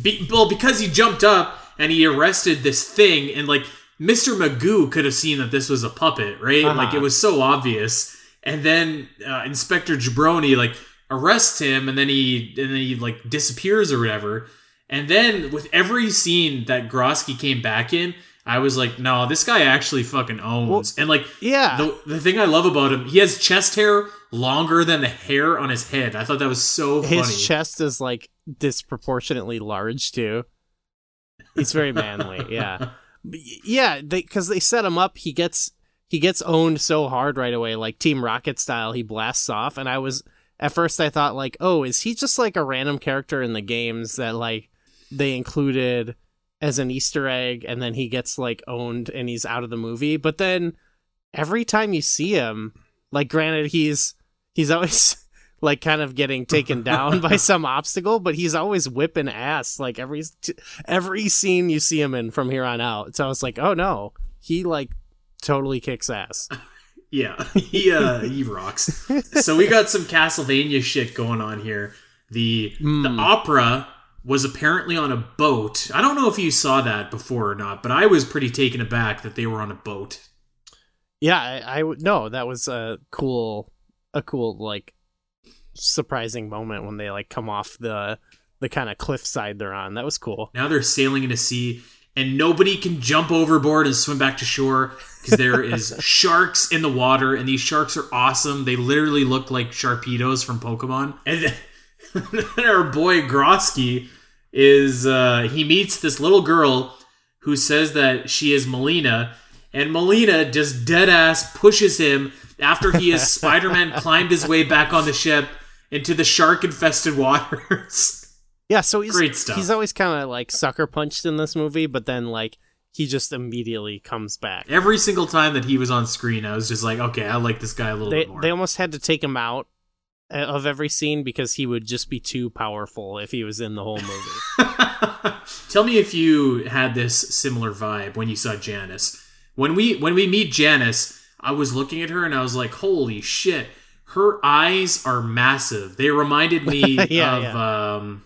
Speaker 1: be, well, because he jumped up and he arrested this thing, and like Mr. Magoo could have seen that this was a puppet, right?
Speaker 2: Uh-huh.
Speaker 1: Like it was so obvious. And then uh, Inspector Jabroni like arrests him, and then he and then he like disappears or whatever. And then with every scene that Grosky came back in, I was like, no, this guy actually fucking owns. and like
Speaker 2: yeah.
Speaker 1: the, the thing I love about him, he has chest hair longer than the hair on his head. I thought that was so funny.
Speaker 2: His chest is like disproportionately large too. He's very manly. Yeah, (laughs) yeah. Because they, set him up, he gets he gets owned so hard right away, like Team Rocket style. He blasts off, and I was at first I thought like, oh, is he just like a random character in the games that like they included as an Easter egg, and then he gets like owned and he's out of the movie. But then every time you see him, like, granted, he's he's always (laughs) like kind of getting taken (laughs) down by some obstacle, but he's always whipping ass like every every scene you see him in from here on out. So I was like, oh no, he like totally kicks ass. (laughs)
Speaker 1: Yeah, (laughs) he uh, he rocks. so we got some Castlevania shit going on here. The the
Speaker 2: Mm.
Speaker 1: opera was apparently on a boat. I don't know if you saw that before or not, but I was pretty taken aback that they were on a boat.
Speaker 2: Yeah, I, I would no, that was a cool, a cool like surprising moment when they like come off the the kind of cliffside they're on. That was cool.
Speaker 1: Now they're sailing into sea, and nobody can jump overboard and swim back to shore because there (laughs) is sharks in the water, and these sharks are awesome. They literally look like Sharpedos from Pokemon. And (laughs) then our boy Grosky is uh, he meets this little girl who says that she is Melina, and Melina just dead ass pushes him after he has (laughs) Spider Man climbed his way back on the ship into the shark infested waters.
Speaker 2: Yeah, so he's
Speaker 1: Great stuff.
Speaker 2: he's always kind of like sucker punched in this movie, but then like he just immediately comes back.
Speaker 1: Every single time that he was on screen, I was just like, okay, I like this guy a little
Speaker 2: They
Speaker 1: bit more.
Speaker 2: they almost had to take him out uh, of every scene because he would just be too powerful if he was in the whole movie. (laughs)
Speaker 1: Tell me if you had this similar vibe when you saw Janice. When we when we meet Janice, I was looking at her and I was like, holy shit, her eyes are massive. They reminded me (laughs)
Speaker 2: Yeah,
Speaker 1: of um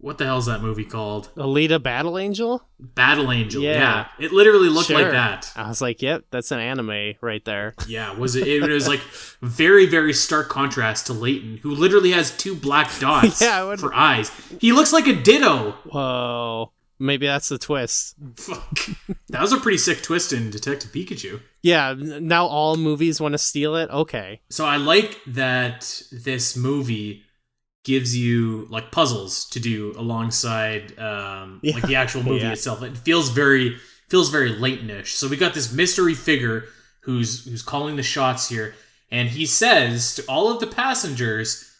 Speaker 1: what the hell's that movie called?
Speaker 2: Alita Battle Angel?
Speaker 1: Battle Angel.
Speaker 2: Yeah.
Speaker 1: Yeah. It literally looked like that.
Speaker 2: I was like, yep, that's an anime right there.
Speaker 1: Yeah, was it? It was like very, very stark contrast to Layton, who literally has two black (laughs) dots
Speaker 2: Yeah,
Speaker 1: for eyes. He looks like a ditto.
Speaker 2: Whoa. Maybe that's the twist.
Speaker 1: Fuck, that was a pretty sick twist in Detective Pikachu.
Speaker 2: Yeah, now all movies want to steal it. Okay.
Speaker 1: So I like that this movie gives you like puzzles to do alongside um,
Speaker 2: Yeah.
Speaker 1: like the actual (laughs) movie
Speaker 2: Yeah.
Speaker 1: itself. It feels very feels very Layton-ish. So we got this mystery figure who's who's calling the shots here, and he says to all of the passengers,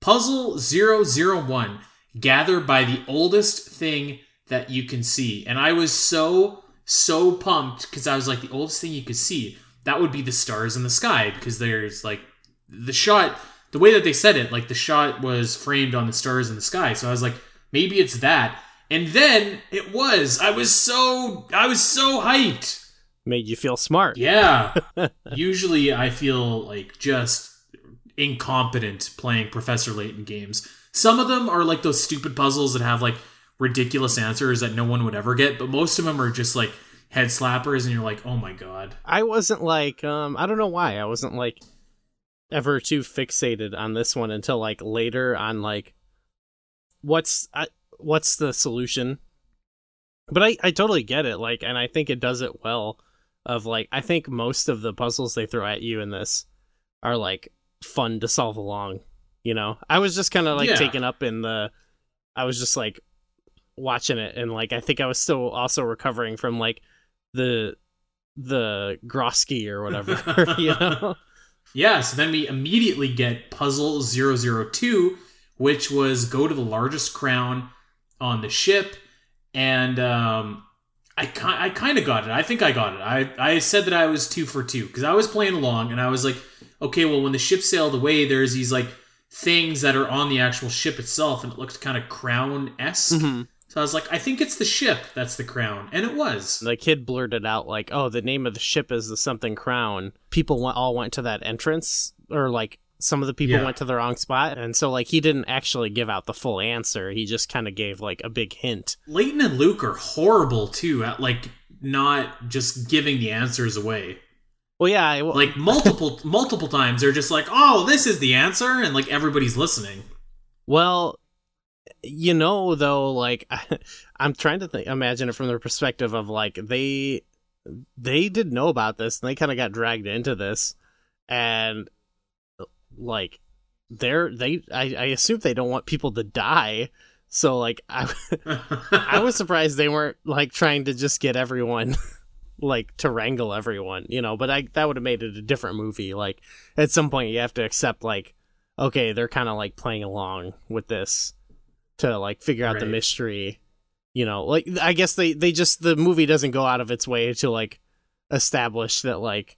Speaker 1: "Puzzle 001, gather by the oldest thing that you can see." And I was so so pumped because I was like, the oldest thing you could see that would be the stars in the sky because there's like the shot the way that they said it like the shot was framed on the stars in the sky. So i was like maybe it's that. And then it was. I was so i was so hyped.
Speaker 2: Made you feel smart.
Speaker 1: yeah. (laughs) Usually i feel like just incompetent playing professor layton games. Some of them are like those stupid puzzles that have like ridiculous answers that no one would ever get but most of them are just like head slappers and you're like oh my god.
Speaker 2: I wasn't like, um, I don't know why. I wasn't like ever too fixated on this one until like later on, like, what's, I, what's the solution? But I, I totally get it. Like, and I think it does it well. Of like, I think most of the puzzles they throw at you in this are like fun to solve along. You know, I was just kind of like
Speaker 1: Yeah.
Speaker 2: taken up in the, I was just like watching it and like I think I was still also recovering from like the the Grosky or whatever, (laughs) you know.
Speaker 1: Yeah, so then we immediately get puzzle 002, which was go to the largest crown on the ship. And um, I, I kind of got it. I think I got it. I, I said that I was two for two because I was playing along and I was like, okay, well, when the ship sailed away, there's these like things that are on the actual ship itself and it looked kind of crown esque.
Speaker 2: Mhm.
Speaker 1: So I was like, I think it's the ship that's the crown, and it was.
Speaker 2: The kid blurted out like, "Oh, the name of the ship is the something crown." People went, all went to that entrance, or like some of the people
Speaker 1: Yeah.
Speaker 2: went to the wrong spot, and so like he didn't actually give out the full answer. He just kind of gave like a big hint.
Speaker 1: Layton and Luke are horrible too at like not just giving the answers away.
Speaker 2: Well, yeah, I,
Speaker 1: Like (laughs) multiple multiple times, they're just like, "Oh, this is the answer," and like everybody's listening.
Speaker 2: Well, you know, though, like (laughs) I'm trying to think, imagine it from the perspective of like they they did know about this and they kind of got dragged into this, and like they're they I, I assume they don't want people to die. So like I (laughs) I was (laughs) surprised they weren't like trying to just get everyone like to wrangle everyone, you know, but I that would have made it a different movie. Like at some point you have to accept like okay, they're kind of like playing along with this to like figure out the mystery. You know, like I guess they they just the movie doesn't go out of its way to like establish that like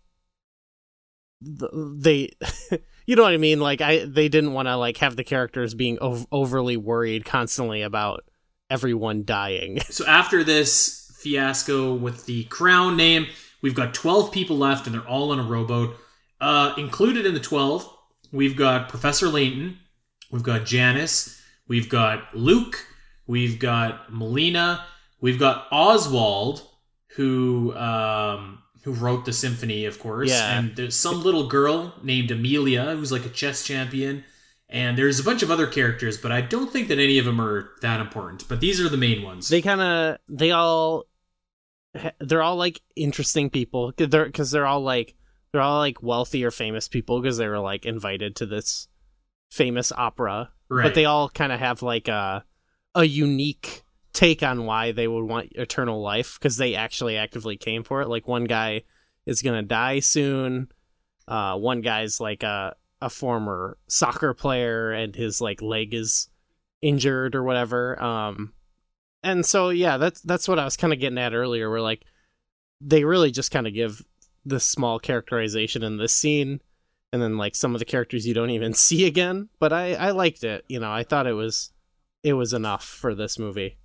Speaker 2: th- they (laughs) you know what I mean? Like I they didn't want to like have the characters being ov- overly worried constantly about everyone dying. (laughs)
Speaker 1: so after this fiasco with the crown name, we've got 12 people left and they're all in a rowboat. Uh, included in the 12, we've got Professor Layton, we've got Janice, we've got Luke, we've got Melina, we've got Oswald, who um, who wrote the symphony, of course,
Speaker 2: Yeah.
Speaker 1: and there's some little girl named Amelia who's like a chess champion. And there's a bunch of other characters, but I don't think that any of them are that important. But these are the main ones.
Speaker 2: they kind of they all they're all like interesting people they're because they're all like they're all like wealthy or famous people because they were like invited to this famous opera
Speaker 1: right.
Speaker 2: but they all kind of have like a a unique take on why they would want eternal life because they actually actively came for it. Like one guy is gonna die soon. Uh one guy's like a a former soccer player and his like leg is injured or whatever. Um and so yeah that's that's what i was kind of getting at earlier where like they really just kind of give this small characterization in this scene and then like some of the characters you don't even (laughs) see again but i i liked it you know i thought it was it was enough for this movie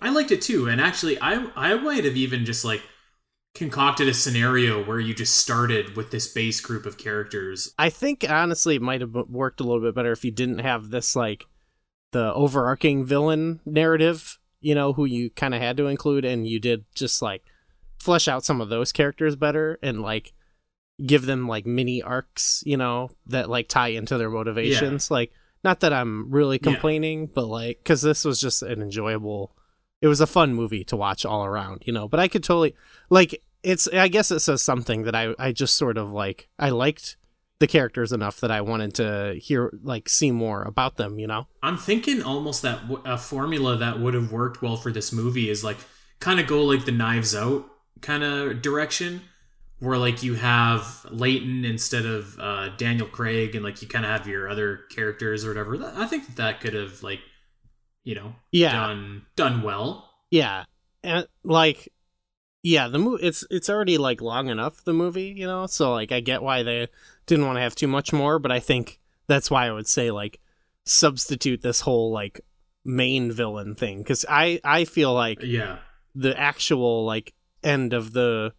Speaker 1: I liked it too, and actually, I I might have even just like concocted a scenario where you just started with this base group of characters.
Speaker 2: i think honestly it might have worked a little bit better if you didn't have this like the overarching villain narrative you know who you kind of had to include and you did just like flesh out some of those characters better and like give them like mini arcs you know that like tie into their motivations. Like not that i'm really
Speaker 1: Yeah.
Speaker 2: complaining but like because this was just an enjoyable it was a fun movie to watch all around you know? But i could totally like it's i guess it says something that i i just sort of like i liked the characters enough that i wanted to hear like see more about them you know?
Speaker 1: I'm thinking almost that w- a formula that would have worked well for this movie is like kind of go like the Knives Out kind of direction, where like you have Layton instead of uh, Daniel Craig, and like you kind of have your other characters or whatever. I think that, that could have like you know
Speaker 2: yeah
Speaker 1: done done well.
Speaker 2: Yeah, and like, yeah, the movie it's it's already like long enough the movie, you know. So like, I get why they didn't want to have too much more, but I think that's why I would say like substitute this whole like main villain thing because I I feel like
Speaker 1: Yeah.
Speaker 2: the actual like end of the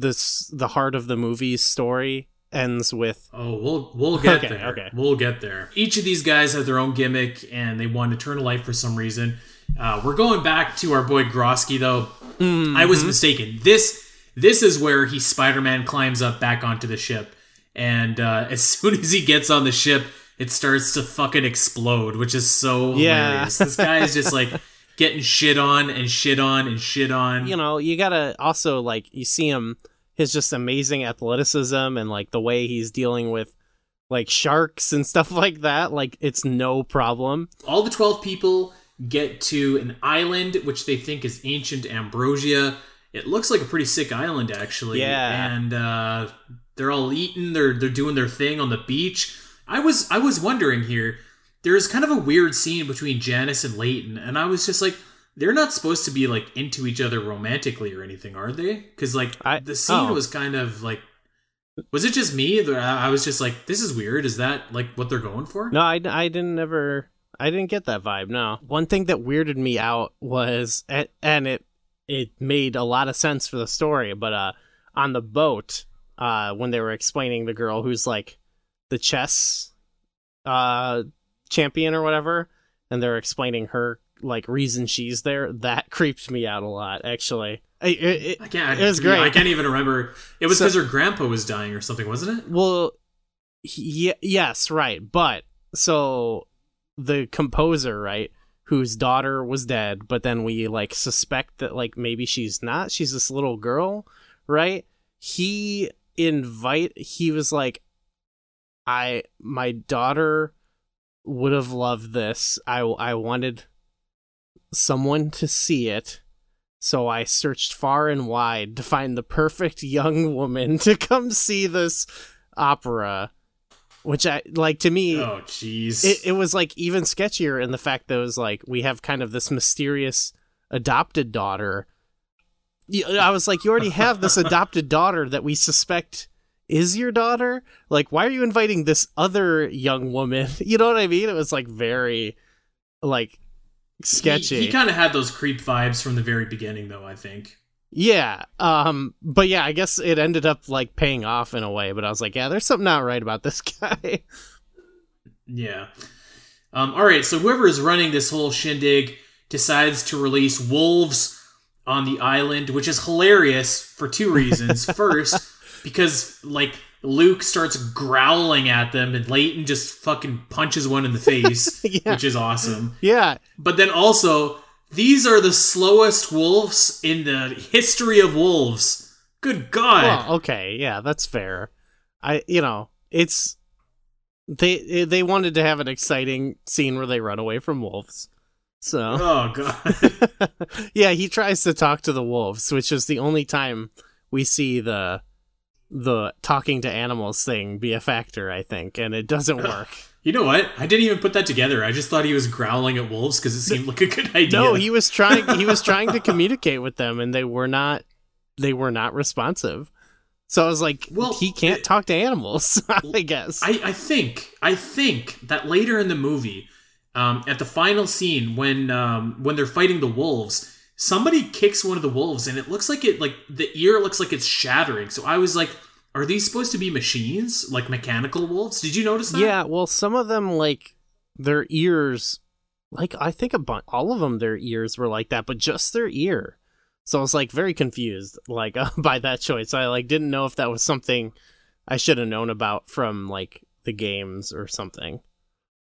Speaker 2: this the heart of the movie's story ends with
Speaker 1: Oh, we'll we'll get
Speaker 2: Okay,
Speaker 1: there.
Speaker 2: okay.
Speaker 1: We'll get there. Each of these guys have their own gimmick, and they want eternal life for some reason. Uh, we're going back to our boy Grosky, though. I was mistaken. This this is where he Spider-Man climbs up back onto the ship, and uh, (laughs) as soon as he gets on the ship, it starts to fucking explode, which is so
Speaker 2: Yeah.
Speaker 1: hilarious. This guy is just like (laughs) getting shit on and shit on and shit on.
Speaker 2: you know, you gotta also like you see him his just amazing athleticism and like the way he's dealing with like sharks and (laughs) stuff like that. Like it's no problem.
Speaker 1: all the 12 people get to an island which they think is ancient ambrosia it looks like a pretty sick island actually
Speaker 2: Yeah.
Speaker 1: and uh, they're all eating they're they're doing their thing on the beach i was i was wondering here there's kind of a weird scene between janice and layton and i was just like they're not supposed to be like into each other romantically or anything are they because like
Speaker 2: I-
Speaker 1: the scene
Speaker 2: oh.
Speaker 1: was kind of like was it just me i I was just like this is weird is that like what they're going for
Speaker 2: No, I, I didn't ever I didn't get that vibe. No. One thing that weirded me out was, and it it made a lot of sense for the story, but uh, on the boat, uh, when they were explaining the girl who's like the chess uh champion or whatever, and they're explaining her like reason she's there, that (laughs) creeped me out a lot. Actually, it, it,
Speaker 1: I can't.
Speaker 2: it was great.
Speaker 1: I can't even remember. It was
Speaker 2: So-
Speaker 1: because her grandpa was dying or something, wasn't it?
Speaker 2: Well, he, yes, right. But so the composer, right, whose daughter was dead, but then we like suspect that like maybe she's not. She's this little girl, right? He invite. He was like, I my daughter would have loved this. I I wanted someone to see it. So I searched far and wide to find the perfect young woman (laughs) to come see this opera, which I like to me
Speaker 1: Oh, jeez.
Speaker 2: it, it was like even sketchier in the fact that it was like we have kind of this mysterious adopted daughter. I was like, you already have this (laughs) adopted daughter that we suspect is your daughter. Like, why are you inviting this other young woman? (laughs) You know what I mean? It was like very, like, sketchy.
Speaker 1: He, he kind of had those creep vibes from the very beginning, though. I think.
Speaker 2: Yeah. Um but yeah, I guess it ended up like paying off in a way, but I was like, yeah, there's something not right about this (laughs) guy.
Speaker 1: Yeah. Um, all right. So whoever is running this whole shindig decides to release wolves on the island, which is hilarious for two reasons. (laughs) First, because like Luke starts growling at them, and Layton just fucking punches one in the face, (laughs)
Speaker 2: Yeah.
Speaker 1: which is awesome.
Speaker 2: yeah.
Speaker 1: But then also, these are the slowest wolves in the history of wolves. Good God.
Speaker 2: Well, okay, yeah, that's fair. I you know, it's they they wanted to have an exciting scene where they run away from wolves. So
Speaker 1: oh (laughs) God.
Speaker 2: yeah, he tries to talk to the wolves, which is the only time we see the the talking to animals thing be a factor, I think, and it doesn't work.
Speaker 1: You know what? I didn't even put that together. I just thought he was growling at wolves because it seemed like a good (laughs) idea.
Speaker 2: No, he was trying he was trying to communicate with them and they were not they were not responsive. So I was like,
Speaker 1: Well,
Speaker 2: he can't
Speaker 1: it-
Speaker 2: talk to animals, (laughs) I guess.
Speaker 1: I, I think I think that later in the movie, um, at the final scene when um, when they're fighting the wolves, somebody kicks one of the wolves and it looks like it like the ear looks like it's shattering. So I was like, are these supposed to be machines like mechanical wolves? Did you notice that?
Speaker 2: Yeah, well, some of them like their ears, like I think a bunch, all of them, their ears were like that, but just their ear. So I was like very confused, like (laughs) by that choice. I like didn't know if that was something I should have known about from like the games or something.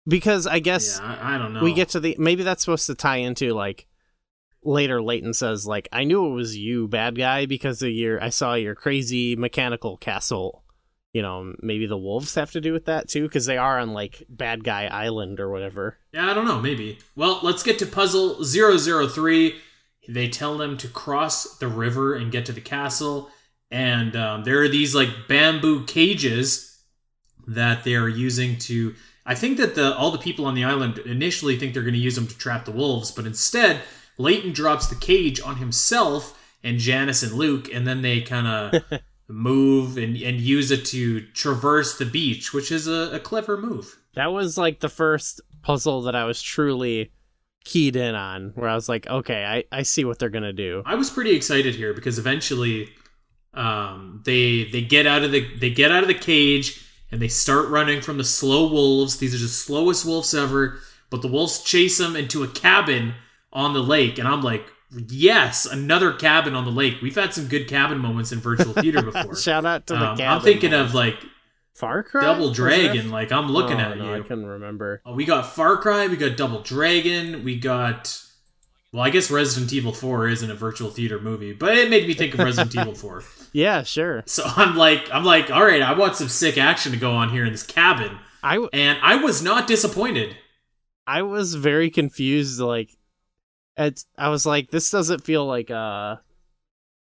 Speaker 2: Because I guess
Speaker 1: Yeah, I, I don't know.
Speaker 2: we get to the maybe that's supposed to tie into like later Layton says like I knew it was you bad guy because of your I saw your crazy mechanical castle. You know, maybe the wolves have to do with that too because they are on like bad guy island or whatever.
Speaker 1: Yeah, I don't know, maybe. Well, let's get to puzzle 003. They tell them to cross the river and get to the castle. And um, there are these like bamboo cages that they are using to. I think that the all the people on the island initially think they're going to use them to trap the wolves, but instead, Layton drops the cage on himself and Janice and Luke, and then they kind of (laughs) move and, and use it to traverse the beach, which is a, a clever move.
Speaker 2: That was like the first puzzle that I was truly keyed in on where I was like, okay, I, I see what they're gonna do.
Speaker 1: I was pretty excited here because eventually um, they they get out of the they get out of the cage and they start running from the slow wolves. These are the slowest wolves ever, but the wolves chase them into a cabin on the lake, and I'm like, yes, another cabin on the lake. We've had some good cabin moments in virtual (laughs) theater before.
Speaker 2: Shout out to the
Speaker 1: Um,
Speaker 2: cabin.
Speaker 1: I'm thinking of like
Speaker 2: Far Cry.
Speaker 1: Double Dragon. Like I'm looking
Speaker 2: Oh,
Speaker 1: at
Speaker 2: no, I
Speaker 1: you.
Speaker 2: couldn't remember.
Speaker 1: Oh, we got Far Cry, we got Double Dragon, we got. Well, I guess Resident Evil 4 isn't a virtual theater movie, but it made me think of Resident (laughs) Evil 4.
Speaker 2: Yeah, sure.
Speaker 1: So I'm like, I'm like, all right, I want some sick action to go on here in this cabin,
Speaker 2: I w-
Speaker 1: and I was not disappointed.
Speaker 2: I was very confused. Like, it's I was like, this doesn't feel like uh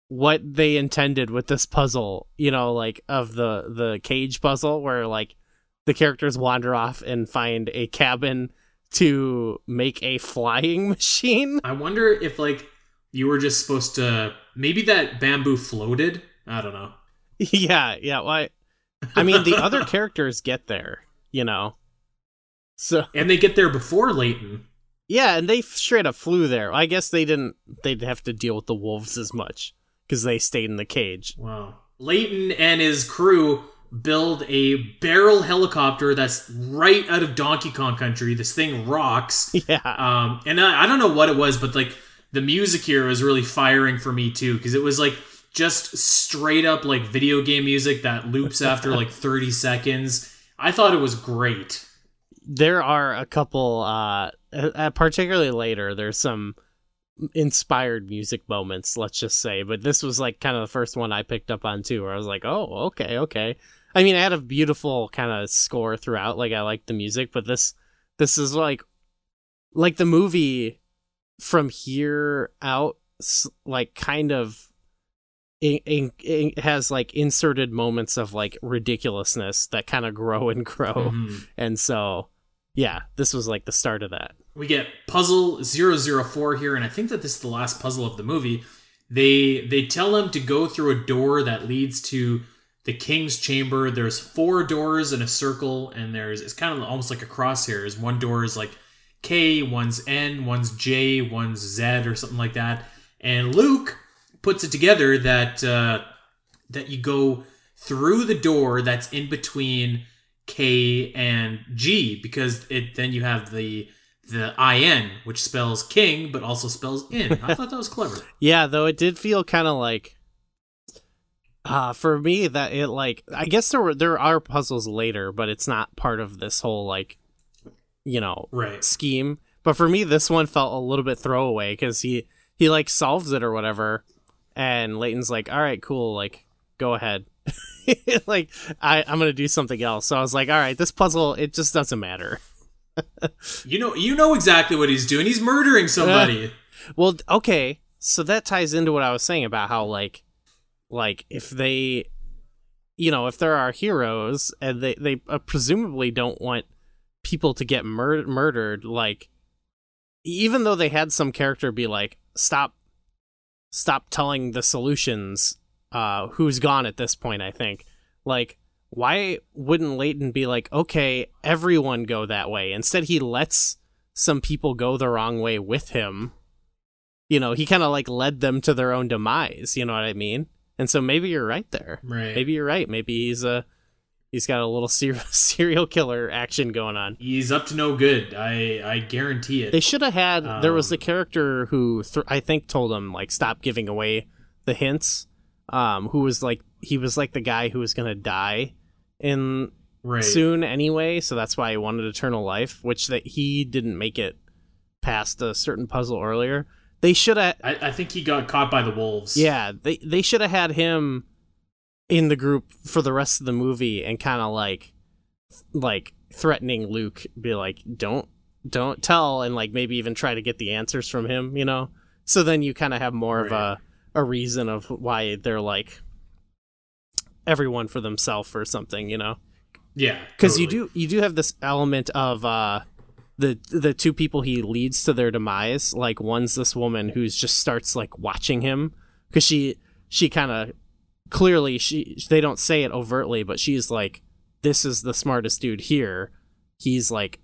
Speaker 2: what they intended with this puzzle. You know, like of the the cage puzzle where like the characters wander off and find a cabin to make a flying (laughs) machine.
Speaker 1: I wonder if like you were just supposed to maybe that bamboo floated. I don't know. (laughs)
Speaker 2: yeah, yeah. Well, I, I mean, the other (laughs) characters get there. You know, So
Speaker 1: And they get there before Layton.
Speaker 2: Yeah, and they straight up flew there. I guess they didn't. They'd have to deal with the wolves as much because they stayed in the cage.
Speaker 1: Wow. Layton and his crew build a barrel helicopter that's right out of Donkey Kong Country. This thing rocks. (laughs)
Speaker 2: Yeah,
Speaker 1: Um, and I, I don't know what it was, but like the music here was really firing for me too, because it was like just straight up like video game music that loops after like (laughs) 30 seconds. I thought it was great.
Speaker 2: there are a couple. Uh, uh, particularly later, there's some inspired music moments. Let's just say, but this was like kind of the first one I picked up on too, where I was like, oh, okay, okay. I mean, I had a beautiful kind of score throughout. Like I liked the music, but this this is like like the movie from here out like kind of in, in, in- has like inserted moments of like ridiculousness that kind of grow and (laughs) grow
Speaker 1: Mhm.
Speaker 2: and so yeah this was like the start of that
Speaker 1: We get puzzle 004 here, and I think that this is the last puzzle of the movie. They they tell him to go through a door that leads to the king's chamber. There's four doors in a circle, and there's it's kind of almost like a crosshairs. One door is like K, one's N, one's J, one's Z, or something like that. And Luke puts it together that uh, that you go through the door that's in between K and G because it then you have the the IN which spells king but also spells in. I thought that was clever. (laughs)
Speaker 2: yeah though it did feel kind of like uh for me that it like i guess there were there are puzzles later but it's not part of this whole like you know
Speaker 1: Right.
Speaker 2: scheme but for me this one felt a little bit throwaway because he he like solves it or whatever and layton's like all right cool like go ahead (laughs) like I, i'm gonna do something else so i was like all right this puzzle it just doesn't matter
Speaker 1: You know you know exactly what he's doing. He's murdering somebody.
Speaker 2: Well, okay, so that ties into what I was saying about how like like if they you know, if there are heroes and they they uh, presumably don't want people to get mur- murdered like even though they had some character be like stop stop telling the solutions uh who's gone at this point I think like why wouldn't Layton be like okay everyone go that way. Instead he lets some people go the wrong way with him. You know he kind of like led them to their own demise you know what i mean? And so maybe you're right there.
Speaker 1: Right.
Speaker 2: maybe you're right. Maybe he's a he's got a little ser- (laughs) serial killer action going on.
Speaker 1: He's up to no good. I I guarantee it.
Speaker 2: they should have had there was
Speaker 1: Um,
Speaker 2: a character who th- i think told him like stop giving away the hints. Um who was like he was like the guy who was gonna die in
Speaker 1: right.
Speaker 2: soon anyway so that's why he wanted eternal life which that he didn't make it past a certain puzzle earlier they should have
Speaker 1: I, I think he got caught by the wolves.
Speaker 2: Yeah, they they should have had him in the group for the rest of the movie and kind of like like threatening Luke, be like, "Don't don't tell," and like maybe even try to get the answers from him, you know. So then you kind of have more of a a reason of why they're like everyone for themselves or something, you know?
Speaker 1: Yeah.
Speaker 2: because you do you do have this element of uh the the two people he leads to their demise like one's this woman who's just starts like watching him because she she kind of clearly she they don't say it overtly but she's like this is the smartest dude here. He's like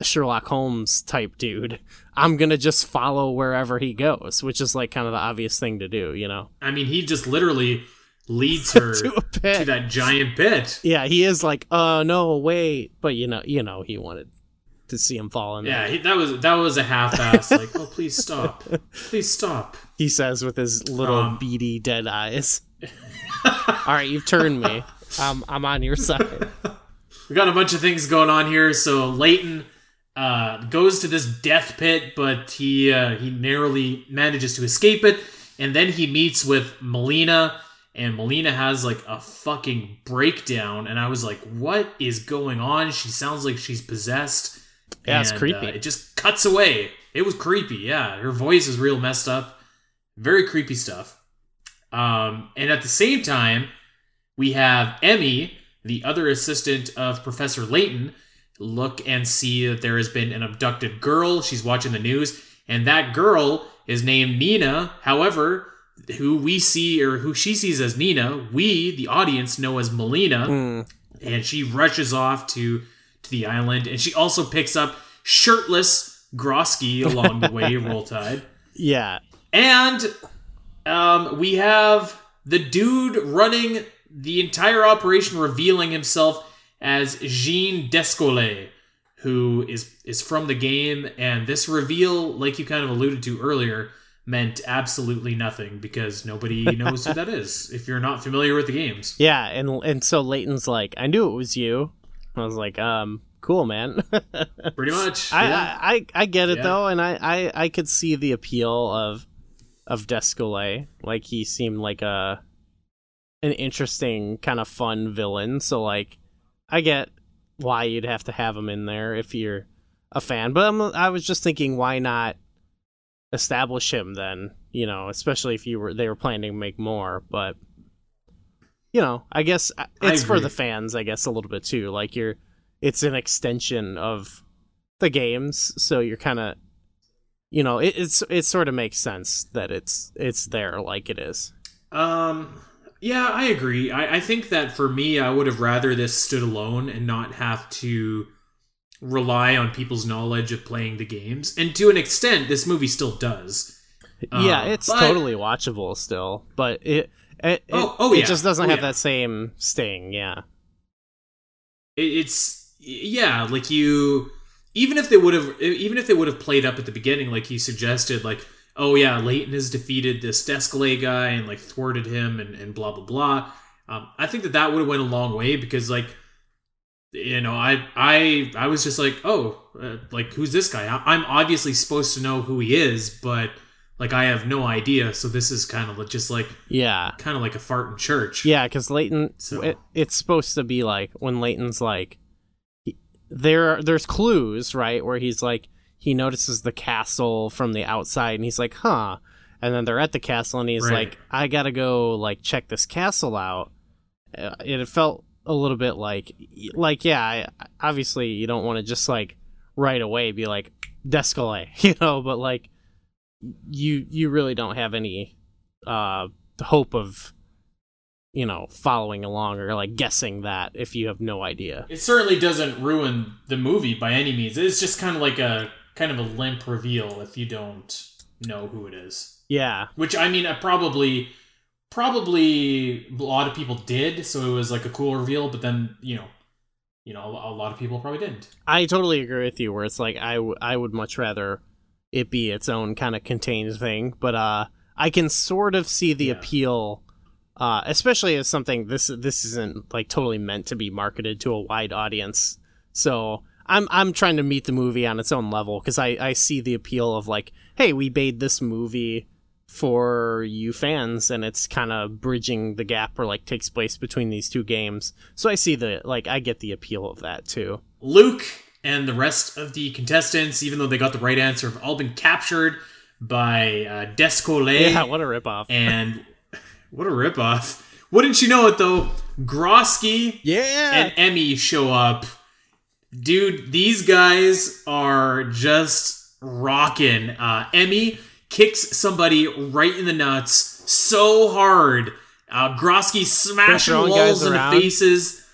Speaker 2: a Sherlock Holmes type dude. I'm gonna just follow wherever he goes which is like kind of the obvious thing to do you know?
Speaker 1: I mean, he just literally leads (laughs) her
Speaker 2: to a
Speaker 1: to that giant pit.
Speaker 2: yeah he is like oh no wait but you know you know he wanted to see him fall in there.
Speaker 1: Yeah, he, that was that was a half-ass. like, oh, please stop, (laughs) please stop.
Speaker 2: he says with his little
Speaker 1: Um,
Speaker 2: beady dead eyes. (laughs) All right, you've turned me. Um, I'm on your side.
Speaker 1: We got a bunch of things going on here. So Layton uh, goes to this death pit, but he uh, he narrowly manages to escape it, and then he meets with Melina, and Melina has like a fucking breakdown, and I was like, "What is going on?" She sounds like she's possessed.
Speaker 2: Yeah, it's
Speaker 1: and,
Speaker 2: creepy.
Speaker 1: uh, it just cuts away. It was creepy. Yeah, her voice is real messed up. Very creepy stuff. Um, and at the same time, we have Emmy, the other assistant of Professor Layton, look and see that there has been an abducted girl. She's watching the news, and that girl is named Nina. However, who we see or who she sees as Nina, we, the audience, know as Melina
Speaker 2: Hmm.
Speaker 1: and she rushes off to to the island, and she also picks up shirtless Grosky (laughs) along the way. Roll Tide,
Speaker 2: Yeah.
Speaker 1: and um, we have the dude running the entire operation, revealing himself as Jean Descolet, who is is from the game, and this reveal, like you kind of alluded to earlier, meant absolutely nothing because nobody (laughs) knows who that is if you're not familiar with the games.
Speaker 2: Yeah, and and so Layton's like, I knew it was you. I was like, um, cool, man. (laughs)
Speaker 1: Pretty much.
Speaker 2: I,
Speaker 1: yeah.
Speaker 2: I, I I get it
Speaker 1: Yeah.
Speaker 2: though, and I, I I could see the appeal of of Descolet. Like he seemed like a an interesting kind of fun villain. So like, I get why you'd have to have him in there if you're a fan. But I'm, I was just thinking, why not establish him then? You know, especially if you were they were planning to make more, but. You know, I guess uh,
Speaker 1: I
Speaker 2: it's for the fans, I guess, a little bit too. Like you're, it's an extension of the games, so you're kind of, you know, it, it's it sort of makes sense that it's it's there like it is.
Speaker 1: Um, yeah, I agree. I, I think that for me, I would have rather this stood alone and not have to rely on people's knowledge of playing the games. And to an extent, this movie still does.
Speaker 2: yeah,
Speaker 1: Um,
Speaker 2: it's
Speaker 1: but-
Speaker 2: totally watchable still, but it it, it,
Speaker 1: Oh, oh,
Speaker 2: it
Speaker 1: yeah.
Speaker 2: just doesn't
Speaker 1: Oh,
Speaker 2: have
Speaker 1: yeah.
Speaker 2: that same sting. Yeah,
Speaker 1: It, it's yeah, like you. Even if they would have, even if they would have played up at the beginning, like you suggested, like oh yeah, Layton has defeated this Descalay guy and like thwarted him and, and blah blah blah. Um, I think that that would have went a long way because like you know I I I was just like oh uh, like who's this guy? I, I'm obviously supposed to know who he is, but like I have no idea. So this is kind of just like
Speaker 2: yeah,
Speaker 1: kind of like a fart in church.
Speaker 2: yeah. Because Layton,
Speaker 1: So-
Speaker 2: it, it's supposed to be like when Layton's like, he- there there's clues right where he's like he notices the castle from the outside and he's like, huh. And then they're at the castle and he's
Speaker 1: Right.
Speaker 2: like, I gotta go like check this castle out. Uh, It felt a little bit like, like yeah, I, obviously you don't want to just like right away be like Descalay, (laughs) you know, but like you you really don't have any uh hope of you know following along or like guessing that if you have no idea.
Speaker 1: It certainly doesn't ruin the movie by any means. It's just kind of like a kind of a limp reveal if you don't know who it is.
Speaker 2: Yeah,
Speaker 1: Which I mean, I probably probably a lot of people did, so it was like a cool reveal. But then you know, you know, a lot of people probably didn't.
Speaker 2: I totally agree with you. Where it's like I, w- I would much rather it be its own kind of contained thing, but uh, I can sort of see the
Speaker 1: Yeah.
Speaker 2: appeal, uh, especially as something this this isn't like totally meant to be marketed to a wide audience. So I'm I'm trying to meet the movie on its own level because I I see the appeal of like, hey, we made this movie for you fans and it's kind of bridging the gap or like takes place between these two games so i see the like i get the appeal of that too
Speaker 1: Luke and the rest of the contestants, even though they got the right answer, have all been captured by uh, Descolet.
Speaker 2: yeah what a ripoff (laughs)
Speaker 1: and what a ripoff. Wouldn't you know it though? Grosky
Speaker 2: Yeah.
Speaker 1: and Emmy show up. Dude, these guys are just rocking. Uh, Emmy kicks somebody right in the nuts so hard. Uh, Grosky smashing walls in the faces.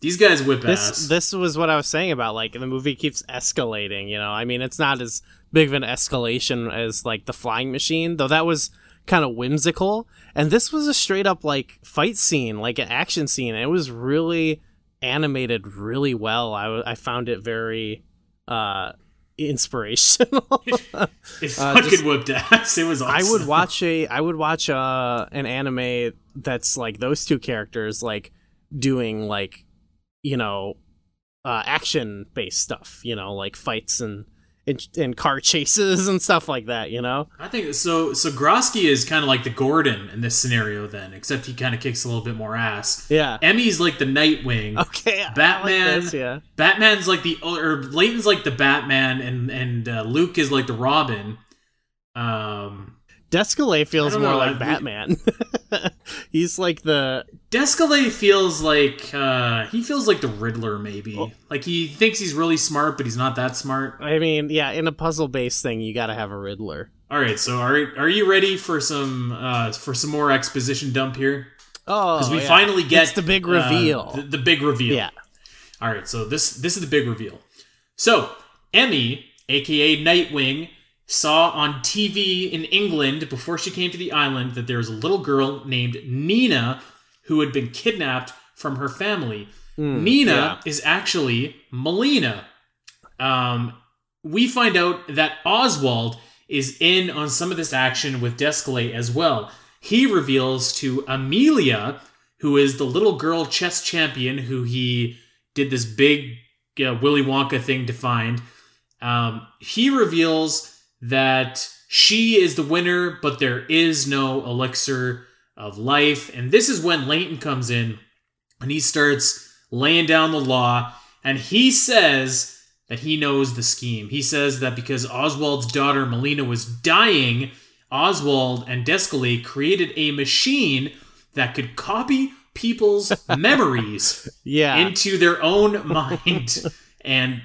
Speaker 1: These guys whip
Speaker 2: this
Speaker 1: ass.
Speaker 2: this was what I was saying about like the movie keeps escalating, you know. I mean, it's not as big of an escalation as like the flying machine, though that was kind of whimsical. And this was a straight up like fight scene, like an action scene. It was really animated really well. I, w- I found it very uh inspirational. (laughs)
Speaker 1: it
Speaker 2: uh,
Speaker 1: fucking
Speaker 2: just-
Speaker 1: whipped ass. It was awesome.
Speaker 2: I would watch a I would watch uh an anime that's like those two characters like doing like you know uh action based stuff, you know, like fights and and, and car chases and stuff like that, you know?
Speaker 1: I think so. So Grosky is kind of like the Gordon in this scenario, then, except he kind of kicks a little bit more ass.
Speaker 2: Yeah.
Speaker 1: Emmy's like the Nightwing.
Speaker 2: Okay. I like
Speaker 1: Batman.
Speaker 2: this, yeah.
Speaker 1: Batman's like the or Layton's like the Batman, and and uh, Luke is like the Robin. Um,
Speaker 2: Descalay feels more
Speaker 1: know,
Speaker 2: like
Speaker 1: I-
Speaker 2: Batman. (laughs) He's like the
Speaker 1: Descalay feels like uh, he feels like the Riddler, maybe.
Speaker 2: Oh.
Speaker 1: Like he thinks he's really smart, but he's not that smart.
Speaker 2: I mean, yeah, in a puzzle based thing you gotta have a Riddler.
Speaker 1: All right, so are are you ready for some uh, for some more exposition dump here?
Speaker 2: Oh
Speaker 1: Because we
Speaker 2: yeah.
Speaker 1: finally get
Speaker 2: It's the big
Speaker 1: uh,
Speaker 2: reveal.
Speaker 1: the, the big reveal.
Speaker 2: yeah.
Speaker 1: All right, so this this is the big reveal. So Emmy, aka Nightwing, saw on TV in England before she came to the island that there was a little girl named Nina who had been kidnapped from her family.
Speaker 2: Mm,
Speaker 1: Nina
Speaker 2: yeah.
Speaker 1: is actually Melina. Um, we find out that Oswald is in on some of this action with Descalate as well. He reveals to Amelia, who is the little girl chess champion who he did this big uh, Willy Wonka thing to find. Um, he reveals that she is the winner, but there is no elixir of life. And this is when Layton comes in and he starts laying down the law. And he says that he knows the scheme. He says that because Oswald's daughter Melina was dying, Oswald and Descalate created a machine that could copy people's (laughs) memories
Speaker 2: Yeah.
Speaker 1: into their own mind. (laughs) and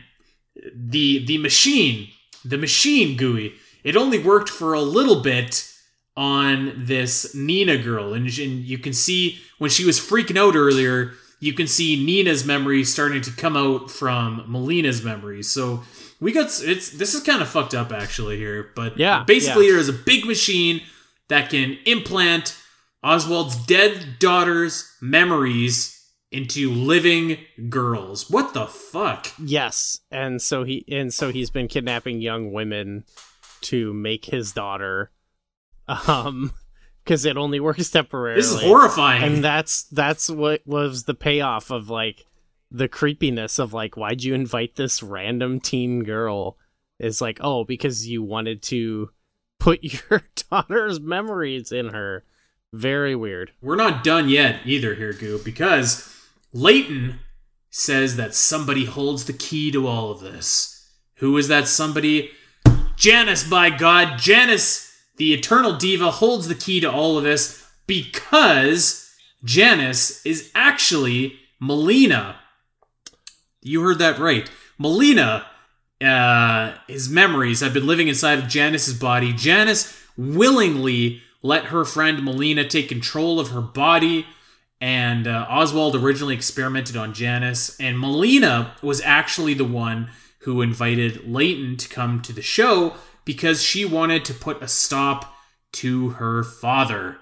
Speaker 1: the the machine, the machine GUI, it only worked for a little bit on this Nina girl. And, and you can see when she was freaking out earlier, you can see Nina's memory starting to come out from Melina's memory. So we got it's this is kind of fucked up actually here, but
Speaker 2: Yeah,
Speaker 1: basically
Speaker 2: yeah.
Speaker 1: there's a big machine that can implant Oswald's dead daughter's memories into living girls. What the fuck?
Speaker 2: Yes, and so he and so he's been kidnapping young women to make his daughter, um, (laughs) because it only works temporarily.
Speaker 1: This is horrifying.
Speaker 2: and that's that's what was the payoff of like the creepiness of like why'd you invite this random teen girl? Is like oh because you wanted to put (laughs) your daughter's memories in her. Very weird.
Speaker 1: We're not done yet either here, Goo, because Layton says that somebody holds the key to all of this. Who is that somebody? Janice, by God. Janice, the eternal diva, holds the key to all of this because Janice is actually Melina. You heard that right. Melina, uh, his memories have been living inside of Janice's body. Janice willingly let her friend Melina take control of her body. And uh, Oswald originally experimented on Janice, and Melina was actually the one who invited Layton to come to the show because she wanted to put a stop to her father.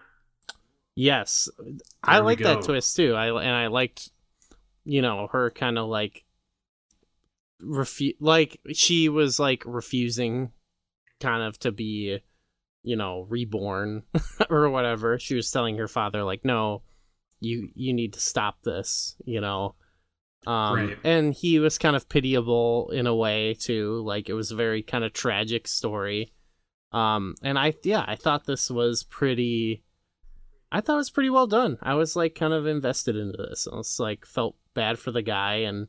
Speaker 2: Yes, I
Speaker 1: There we
Speaker 2: like that twist too. I and I liked, you know, her kind of like refu- like she was like refusing, kind of to be, you know, reborn (laughs) or whatever. She was telling her father like, no, you you need to stop this, you know. Um,
Speaker 1: Right.
Speaker 2: and he was kind of pitiable in a way too. Like it was a very kind of tragic story. Um, and I yeah, I thought this was pretty. I thought it was pretty well done. I was like kind of invested into this. I was like felt bad for the guy and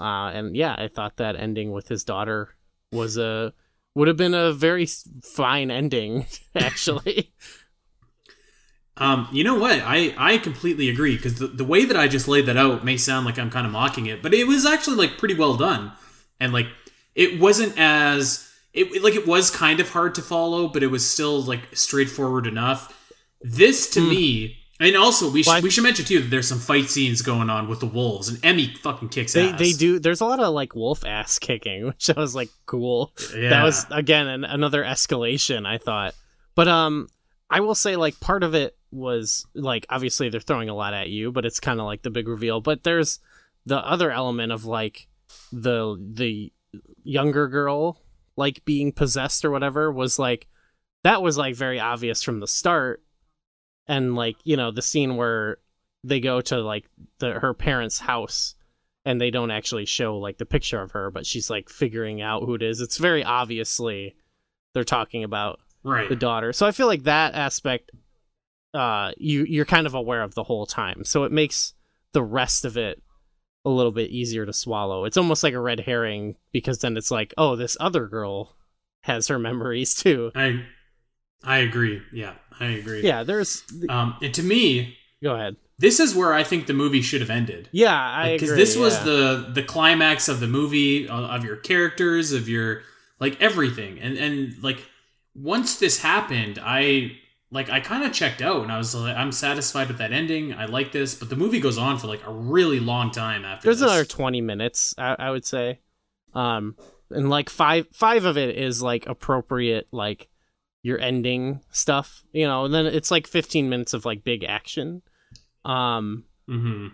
Speaker 2: uh and yeah, I thought that ending with his daughter was a would have been a very fine ending (laughs) actually.
Speaker 1: Um, you know what? I, I completely agree because the, the way that I just laid that out may sound like I'm kind of mocking it, but it was actually like pretty well done, and like it wasn't as it like it was kind of hard to follow, but it was still like straightforward enough. This to
Speaker 2: Hmm.
Speaker 1: me, and also we should we should mention too that there's some fight scenes going on with the wolves, and Emmy fucking kicks
Speaker 2: they
Speaker 1: ass.
Speaker 2: they do there's a lot of like wolf ass kicking, (laughs) which I was like cool.
Speaker 1: Yeah.
Speaker 2: That was again an, another escalation, I thought. But um I will say like part of it was like obviously they're throwing a lot at you, but it's kind of like the big reveal, but there's the other element of like the the younger girl like being possessed or whatever was like that was like very obvious from the start. And like you know the scene where they go to like the her parents house and they don't actually show like the picture of her but she's like figuring out who it is. It's very obviously they're talking about
Speaker 1: right.
Speaker 2: the daughter. So i feel like that aspect uh you you're kind of aware of the whole time so it makes the rest of it a little bit easier to swallow it's almost like a red herring because then it's like oh this other girl has her memories too
Speaker 1: I I agree. Yeah, I agree.
Speaker 2: yeah there's
Speaker 1: Um, and to me,
Speaker 2: go ahead
Speaker 1: this is where I think the movie should have ended.
Speaker 2: yeah i
Speaker 1: because
Speaker 2: agree
Speaker 1: this was the the climax of the movie of, of your characters of your like everything and and like once this happened i like I kind of checked out, and I was like, I'm satisfied with that ending. I like this, but the movie goes on for like a really long time after.
Speaker 2: There's
Speaker 1: this.
Speaker 2: another 20 minutes, I, I would say. Um, and like five five of it is like appropriate, like your ending stuff, you know. And then it's like 15 minutes of like big action. Um,
Speaker 1: hmm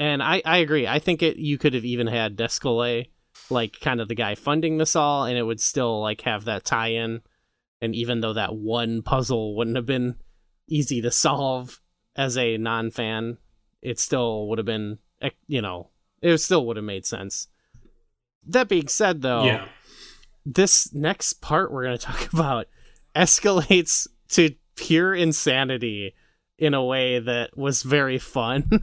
Speaker 2: and I I agree. I think it you could have even had Descole, like kind of the guy funding this all, and it would still like have that tie-in. And even though that one puzzle wouldn't have been easy to solve as a non-fan, it still would have been, you know, it still would have made sense. That being said, though,
Speaker 1: Yeah.
Speaker 2: this next part we're going (laughs) to talk about escalates to pure insanity in a way that was very fun. (laughs)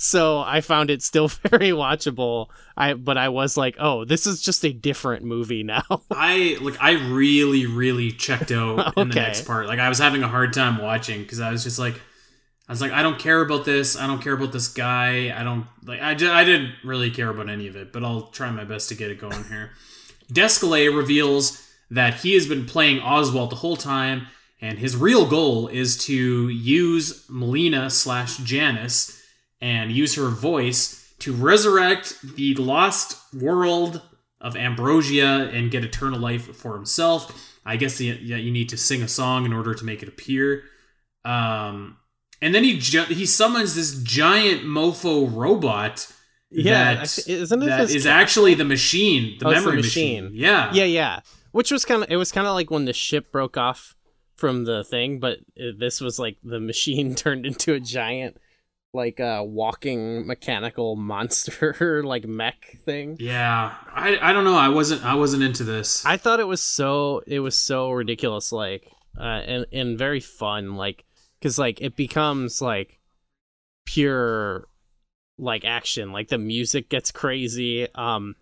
Speaker 2: so I found it still (laughs) very watchable. I but I was like, "Oh, this is just a different movie now." (laughs)
Speaker 1: I like I really really checked out in the (laughs) next part. Like I was having a hard time watching because I was just like I was like I don't care about this. I don't care about this guy. I don't like I just, I didn't really care about any of it, but I'll try my best to get it going here. Descalay reveals that he has been playing Oswald the whole time and his real goal is to use Melina slash Janice and use her voice to resurrect the lost world of Ambrosia and get eternal life for himself. I guess the, yeah, you need to sing a song in order to make it appear. Um, and then he ju- he summons this giant mofo robot.
Speaker 2: Yeah,
Speaker 1: that,
Speaker 2: isn't it
Speaker 1: that is actually the machine, the
Speaker 2: Oh, it's the
Speaker 1: memory
Speaker 2: machine.
Speaker 1: machine. Yeah,
Speaker 2: yeah, yeah. Which was kind of it was kind of like when the ship broke off from the thing, but it, this was like the machine (laughs) turned into a giant like uh walking mechanical monster (laughs) like mech thing.
Speaker 1: yeah. I I don't know. I wasn't I wasn't into this.
Speaker 2: I thought it was so it was so ridiculous like uh and and very fun like cuz like it becomes like pure like action like the music gets crazy um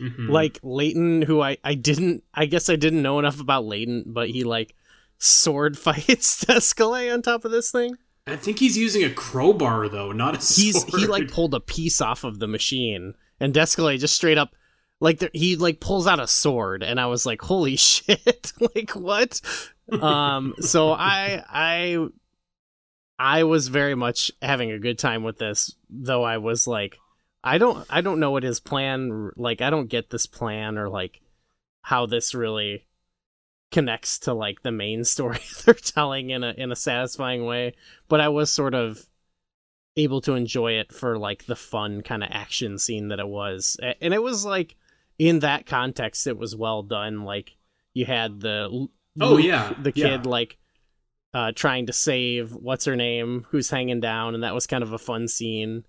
Speaker 1: Mhm.
Speaker 2: like Layton, who I I didn't I guess I didn't know enough about Layton, but he like sword (laughs) fights Descalay on top of this thing.
Speaker 1: I think he's using a crowbar though, not a
Speaker 2: He's
Speaker 1: sword.
Speaker 2: he like pulled a piece off of the machine, and Descalay just straight up like he like pulls out a sword, and I was like, holy (laughs) shit, like what? Um, so I I I was very much having a good time with this, though I was like, I don't I don't know what his plan like. I don't get this plan or like how this really connects to like the main story (laughs) they're telling in a in a satisfying way. But I was sort of able to enjoy it for like the fun kind of action scene that it was, and it was like in that context, it was well done. Like you had the
Speaker 1: Oh,
Speaker 2: Luke,
Speaker 1: yeah,
Speaker 2: the
Speaker 1: yeah.
Speaker 2: kid like uh, trying to save what's her name who's hanging down, and that was kind of a fun scene.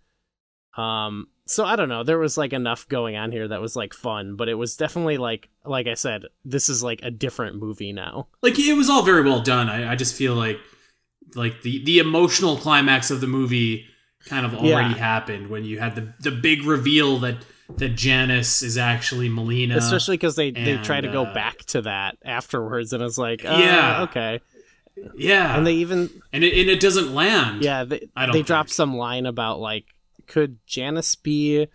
Speaker 2: Um, so I don't know. There was like enough going on here that was like fun, but it was definitely like like I said, this is like a different movie now.
Speaker 1: like it was all very well done. I, I just feel like like the the emotional climax of the movie kind of already
Speaker 2: Yeah.
Speaker 1: happened when you had the the big reveal that that Janice is actually Melina.
Speaker 2: Especially because they they try to
Speaker 1: and,
Speaker 2: go
Speaker 1: uh,
Speaker 2: back to that afterwards, and it's like, uh,
Speaker 1: Yeah.
Speaker 2: okay.
Speaker 1: yeah,
Speaker 2: And they even
Speaker 1: and it, and it doesn't land.
Speaker 2: yeah they
Speaker 1: I don't
Speaker 2: they
Speaker 1: think.
Speaker 2: dropped some line about like could Janice be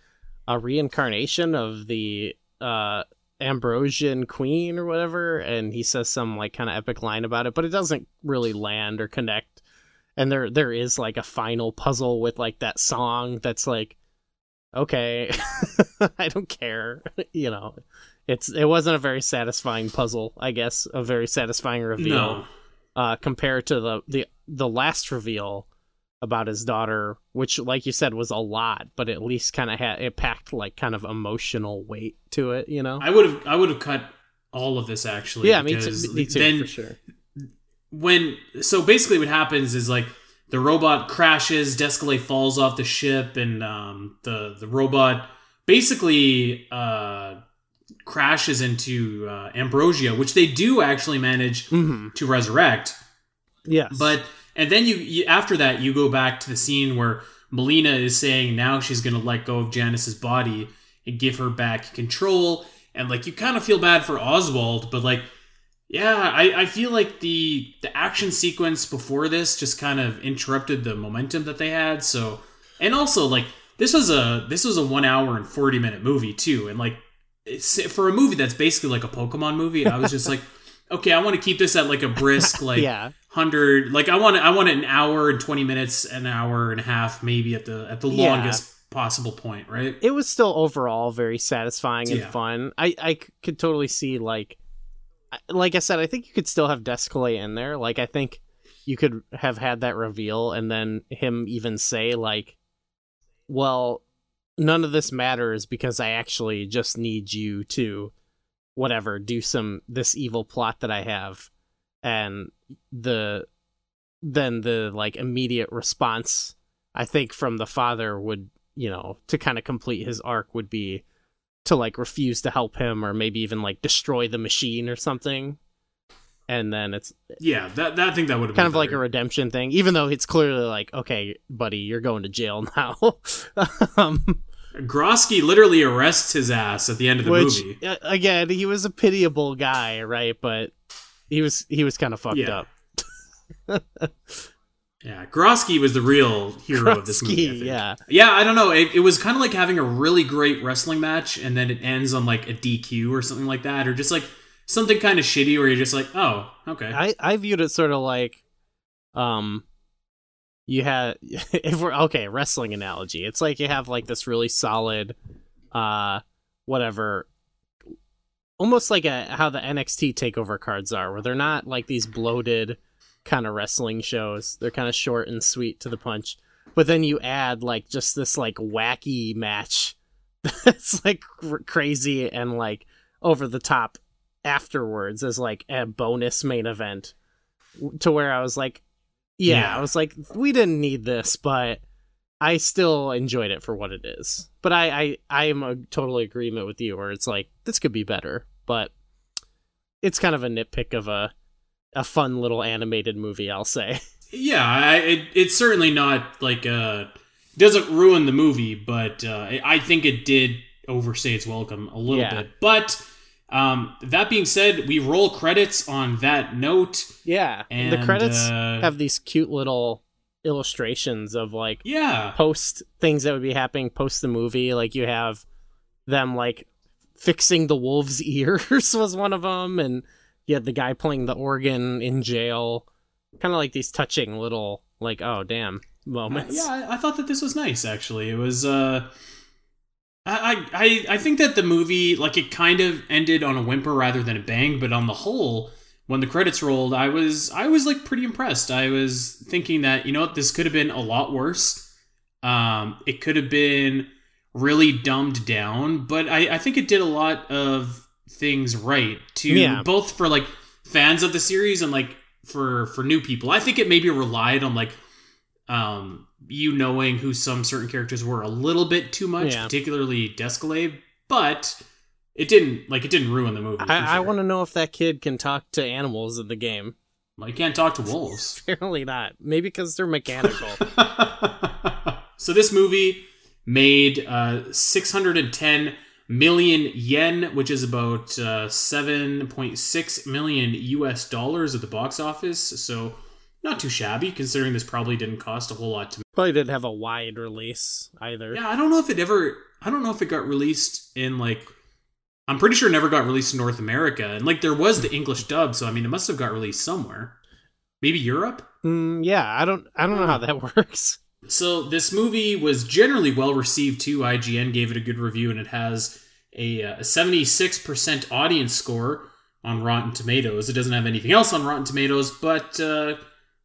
Speaker 2: a reincarnation of the uh Ambrosian queen or whatever? And he says some like kind of epic line about it but it doesn't really land or connect. And there there is like a final puzzle with like that song that's like okay (laughs) I don't care (laughs) you know? It's it wasn't a very satisfying puzzle I guess a very satisfying reveal
Speaker 1: no.
Speaker 2: uh, compared to the, the the last reveal about his daughter, which, like you said, was a lot, but at least kind of had it packed like kind of emotional weight to it. You know?
Speaker 1: I would have I would have cut all of this actually.
Speaker 2: yeah, me too. Me too,
Speaker 1: Then
Speaker 2: for sure.
Speaker 1: when so basically what happens is like the robot crashes, Descalay falls off the ship, and um, the the robot basically uh, crashes into uh, Ambrosia, which they do actually manage
Speaker 2: hmm
Speaker 1: to resurrect.
Speaker 2: Yes,
Speaker 1: But and then you, you after that you go back to the scene where Melina is saying now she's gonna let go of Janice's body and give her back control, and like you kind of feel bad for Oswald, but like yeah, I, I feel like the the action sequence before this just kind of interrupted the momentum that they had. So and also like this was a this was a one hour and forty minute movie too, and like for a movie that's basically like a Pokemon movie, I was just like. (laughs) Okay, I want to keep this at like a brisk, (laughs) like
Speaker 2: yeah,
Speaker 1: hundred. Like I want I want an hour and twenty minutes, an hour and a half, maybe at the at the
Speaker 2: Yeah.
Speaker 1: longest possible point, right?
Speaker 2: it was still overall very satisfying and
Speaker 1: Yeah.
Speaker 2: fun. I could totally see like like I said, I think you could still have Descalay in there. Like I think you could have had that reveal and then him even say like well none of this matters because I actually just need you to whatever do some this evil plot that I have and the then the like immediate response I think from the father would you know to kind of complete his arc would be to like refuse to help him or maybe even like destroy the machine or something. And then it's
Speaker 1: Yeah, that, that I think that would have
Speaker 2: kind
Speaker 1: been
Speaker 2: of like a redemption thing even though it's clearly like okay buddy you're going to jail (laughs) now. Um,
Speaker 1: Grosky literally arrests his ass at the end of the
Speaker 2: which
Speaker 1: movie.
Speaker 2: uh, again he was a pitiable guy right? But he was he was kind of fucked
Speaker 1: Yeah.
Speaker 2: up (laughs)
Speaker 1: Yeah, Grosky was the real hero of this movie.
Speaker 2: Yeah
Speaker 1: Yeah, I don't know. It, it was kind of like having a really great wrestling match and then it ends on like a DQ or something like that, or just like something kind of shitty where you're just like, oh, okay.
Speaker 2: I I viewed it sort of like, um, you had (laughs) if we're okay wrestling analogy. It's like you have like this really solid, uh, whatever, almost like a how the NXT takeover cards are, where they're not like these bloated kind of wrestling shows. They're kind of short and sweet to the punch. But then you add like just this like wacky match (laughs) that's like cr- crazy and like over the top afterwards as like a bonus main event to where I was like, yeah,
Speaker 1: Yeah.
Speaker 2: I was like, we didn't need this, but I still enjoyed it for what it is. But I, I, I am a total agreement with you where it's like this could be better, but it's kind of a nitpick of a a fun little animated movie, I'll say. (laughs)
Speaker 1: Yeah, I, it, it's certainly not like uh doesn't ruin the movie, but uh, I I think it did overstay its welcome a little
Speaker 2: Yeah.
Speaker 1: bit. But um, that being said, we roll credits on that note,
Speaker 2: Yeah,
Speaker 1: and
Speaker 2: the credits
Speaker 1: uh,
Speaker 2: have these cute little illustrations of like
Speaker 1: yeah,
Speaker 2: post things that would be happening post the movie. Like you have them like fixing the wolf's (laughs) ears was one of them, and you had the guy playing the organ in jail. Kind of like these touching little like oh damn moments.
Speaker 1: Yeah, I, I thought that this was nice. Actually, it was. Uh, I, I I think that the movie like it kind of ended on a whimper rather than a bang, but on the whole, when the credits rolled, I was I was like pretty impressed. I was thinking that you know what this could have been a lot worse. Um, it could have been really dumbed down, but I I think it did a lot of things right to
Speaker 2: Yeah.
Speaker 1: both for like fans of the series and like for for new people. I think it maybe relied on like um you knowing who some certain characters were a little bit too much,
Speaker 2: Yeah.
Speaker 1: particularly Descalade, but it didn't like it didn't ruin the movie.
Speaker 2: I, I want to know if that kid can talk to animals in the game.
Speaker 1: Well, you can't talk to wolves. (laughs)
Speaker 2: Apparently not. Maybe because they're mechanical. (laughs)
Speaker 1: so this movie made uh, 610 million yen, which is about uh, 7.6 million US dollars at the box office. So not too shabby, considering this probably didn't cost a whole lot to me.
Speaker 2: Probably didn't have a wide release either.
Speaker 1: Yeah, I don't know if it ever. I don't know if it got released in like. I'm pretty sure it never got released in North America, and like there was the English dub, so I mean it must have got released somewhere. Maybe Europe.
Speaker 2: Mm, yeah, I don't. I don't know how that (laughs) works.
Speaker 1: So this movie was generally well received too. IGN gave it a good review, and it has a, uh, a 76% audience score on Rotten Tomatoes. It doesn't have anything else on Rotten Tomatoes, but uh,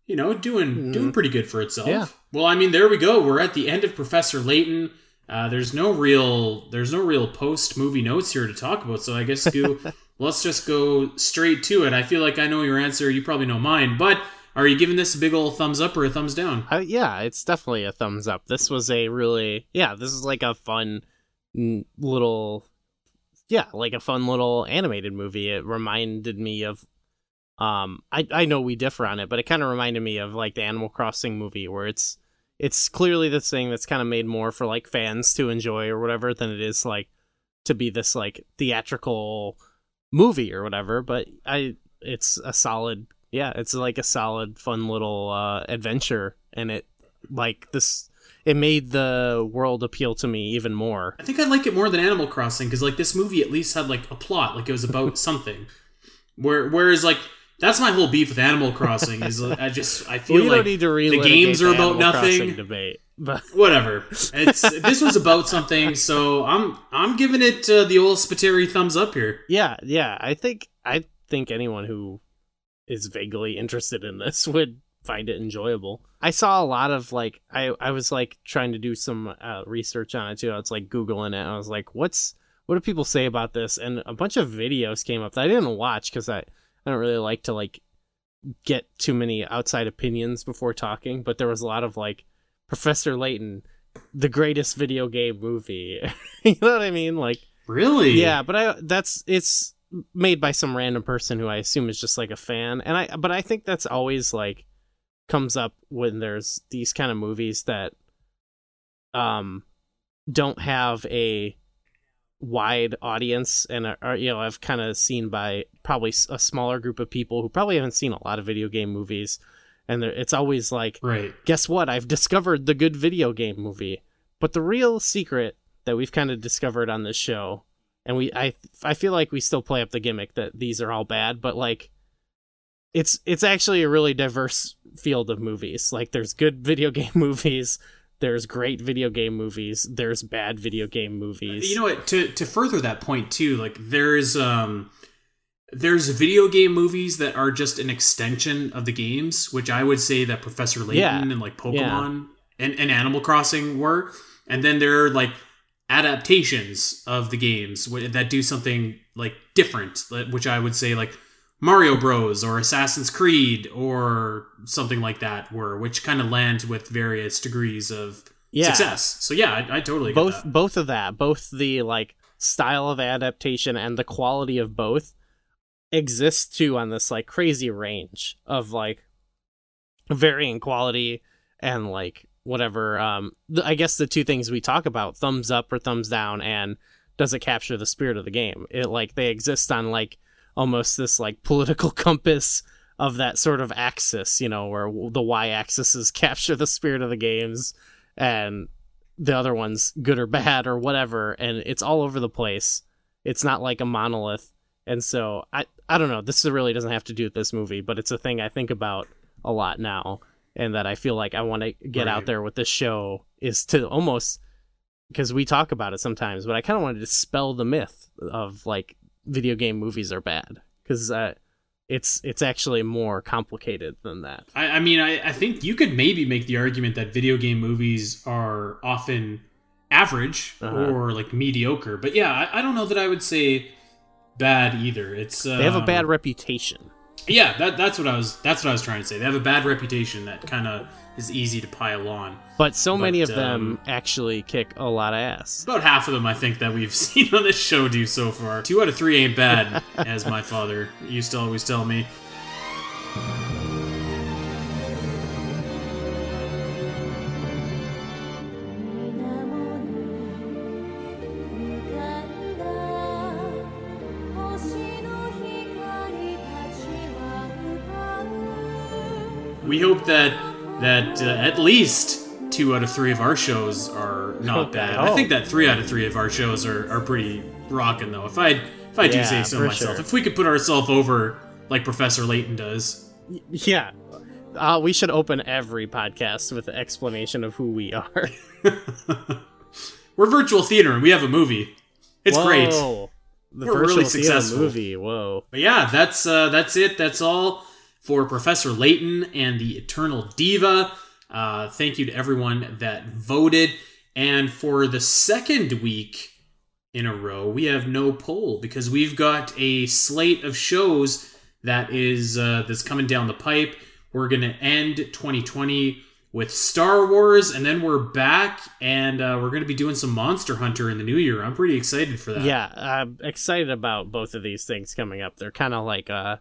Speaker 1: you know, doing
Speaker 2: Hmm.
Speaker 1: doing pretty good for itself.
Speaker 2: Yeah.
Speaker 1: Well, I mean, there we go. We're at the end of Professor Layton. Uh, there's no real there's no real post movie notes here to talk about, so I guess (laughs) go, let's just go straight to it. I feel like I know your answer. You probably know mine, but are you giving this a big old thumbs up or a thumbs down?
Speaker 2: Uh, yeah, it's definitely a thumbs up. This was a really yeah. This is like a fun little yeah, like a fun little animated movie. It reminded me of um I I know we differ on it, but it kind of reminded me of like the Animal Crossing movie where it's it's clearly this thing that's kind of made more for like fans to enjoy or whatever than it is like to be this like theatrical movie or whatever, but I it's a solid yeah, it's like a solid fun little uh adventure and it like this it made the world appeal to me even more.
Speaker 1: I think I like it more than Animal Crossing because like this movie at least had like a plot, like it was about (laughs) something. Where whereas like that's my whole beef with Animal Crossing. Is I just I feel like
Speaker 2: don't need to relitigate
Speaker 1: the games are
Speaker 2: the
Speaker 1: about
Speaker 2: Animal
Speaker 1: nothing.
Speaker 2: Debate, but (laughs)
Speaker 1: Whatever. It's this was about something, so I'm I'm giving it uh, the old Spiteri thumbs up here.
Speaker 2: yeah, yeah, I think I think anyone who is vaguely interested in this (laughs) would find it enjoyable. I saw a lot of like I I was like trying to do some uh, research on it too. I was like googling it. I was like, what's what do people say about this? And a bunch of videos came up that I didn't watch because I I don't really like to like get too many outside opinions before talking. But there was a lot of like Professor Layton, the greatest video game movie. (laughs) you know what I mean? Like
Speaker 1: Really?
Speaker 2: yeah, but I that's it's made by some random person who I assume is just like a fan. And I but I think that's always like comes up when there's these kind of movies that um don't have a wide audience and are, are you know I've kind of seen by probably a smaller group of people who probably haven't seen a lot of video game movies and it's always like
Speaker 1: Right.
Speaker 2: guess what? I've discovered the good video game movie. But the real secret that we've kind of discovered on this show, and we I I feel like we still play up the gimmick that these are all bad, but like it's it's actually a really diverse field of movies. Like there's good (laughs) video game movies, there's great video game movies, there's bad video game movies.
Speaker 1: You know what? To to further that point too, like there's um there's video game movies that are just an extension of the games, which I would say that Professor Layton
Speaker 2: Yeah.
Speaker 1: and like Pokemon and, and Animal Crossing were. And then there are like adaptations of the games that do something like different, which I would say like Mario Bros or Assassin's Creed or something like that were, which kind of land with various degrees of
Speaker 2: yeah.
Speaker 1: success. So yeah, I, I totally
Speaker 2: both both of that both the like style of adaptation and the quality of both exists too on this like crazy range of like varying quality and like whatever um th- i guess the two things we talk about thumbs up or thumbs down and does it capture the spirit of the game? It like they exist on like almost this like political (laughs) compass of that sort of axis you know where the y axis is (laughs) capture the spirit of the games and the other one's good or bad or whatever and it's all over the place. It's not like a monolith. And so i i don't know. This really doesn't have to do with this movie but it's a thing i think about a lot now and that i feel like i want to get out there with this show is to almost because we talk about it sometimes but i kind of want to dispel the myth of like video game movies are bad because uh, it's it's actually more complicated than that
Speaker 1: I, I mean, I, I think you could maybe make the argument that video game movies are often average
Speaker 2: Uh-huh.
Speaker 1: or like mediocre. But yeah, I, I don't know that I would say bad either. It's uh,
Speaker 2: they have a bad reputation
Speaker 1: yeah. That, that's what I was. That's what I was trying to say. They have a bad reputation that kind of is easy to pile on.
Speaker 2: But so many
Speaker 1: But,
Speaker 2: of them
Speaker 1: um,
Speaker 2: actually kick a lot of ass.
Speaker 1: About half of them, I think, that we've (laughs) seen on this show do so far. Two out of three ain't bad, (laughs) as my father used to always tell me. That that uh, at least two out of three of our shows are not bad. I
Speaker 2: Oh.
Speaker 1: think that three out of three of our shows are, are pretty rocking, though. If I if I do say so myself,
Speaker 2: sure.
Speaker 1: if we could put ourselves over like Professor Layton does,
Speaker 2: Yeah. Uh, we should open every podcast with an explanation of who we are. (laughs)
Speaker 1: we're virtual theater and we have a movie. It's great.
Speaker 2: Whoa. The
Speaker 1: We're
Speaker 2: virtual
Speaker 1: really successful.
Speaker 2: movie. Whoa.
Speaker 1: But yeah, that's uh, that's it. That's all for Professor Layton and the Eternal Diva. Uh, thank you to everyone that voted. And for the second week in a row, we have no poll because we've got a slate of shows that is uh, that's coming down the pipe. We're gonna end 2020 with Star Wars, and then we're back, and uh, we're gonna be doing some Monster Hunter in the new year. I'm pretty excited for that.
Speaker 2: Yeah, I'm excited about both of these things coming up. They're kind of like, uh,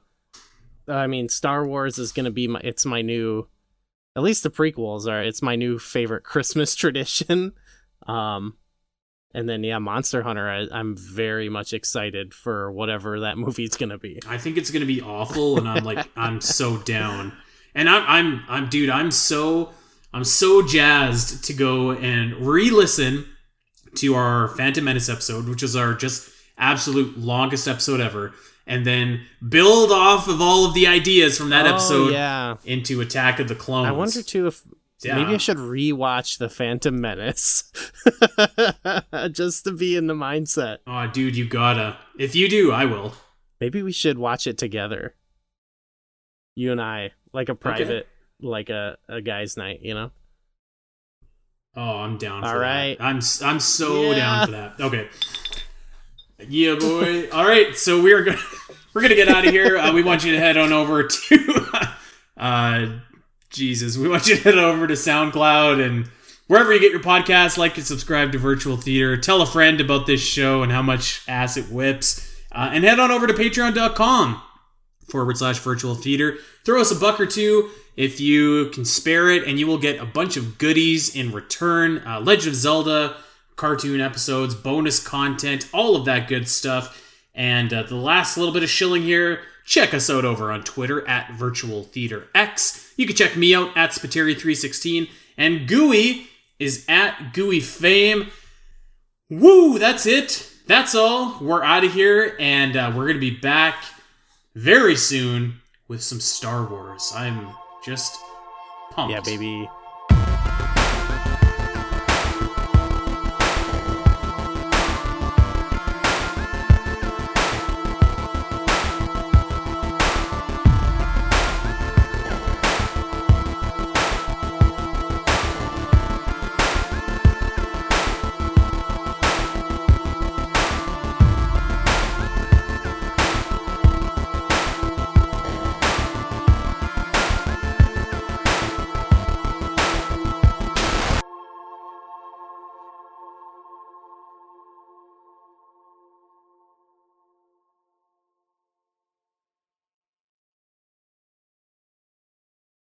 Speaker 2: I mean, Star Wars is going to be my, it's my new, at least the prequels are, it's my new favorite (laughs) Christmas tradition. Um, and then, yeah, Monster Hunter, I, I'm very much excited for whatever that (laughs) movie's going to be.
Speaker 1: I think it's gonna be awful, and I'm like, I'm so (laughs) down. And I'm, I'm, I'm, dude, I'm so, I'm so jazzed to go and re-listen to our Phantom Menace episode, which is our just absolute longest episode ever. And then build off of all of the ideas from that
Speaker 2: Oh,
Speaker 1: episode
Speaker 2: yeah.
Speaker 1: into Attack of the Clones.
Speaker 2: I wonder too if
Speaker 1: Yeah.
Speaker 2: maybe I should rewatch The Phantom Menace (laughs) just to be in the mindset.
Speaker 1: Oh, dude, you gotta. If you do, I will.
Speaker 2: Maybe we should watch it together. You and I, like a private, like a, a guy's night, you know?
Speaker 1: Oh, I'm down for
Speaker 2: All
Speaker 1: that.
Speaker 2: right.
Speaker 1: I'm s- I'm so
Speaker 2: Yeah.
Speaker 1: down for that. Okay. Yeah, boy. All right, so we're gonna (laughs) we're gonna get out of here. Uh, we want you to head on over to (laughs) uh, Jesus. We want you to head over to SoundCloud and wherever you get your podcast. Like and subscribe to Virtual Theater. Tell a friend about this show and how much ass it whips. Uh, and head on over to Patreon.com forward slash virtual theater. Throw us a buck or two if you can spare it, and you will get a bunch of goodies in return uh, Legend of Zelda cartoon episodes, bonus content, all of that good stuff. And uh, the last little bit of shilling here, check us out over on Twitter at Virtual Theater X. You can check me out at Spiteri316, and Gooey is at Gooey Fame. Woo, that's it. That's all. We're out of here, and uh, we're going to be back very soon with some Star Wars. I'm just pumped.
Speaker 2: Yeah, baby.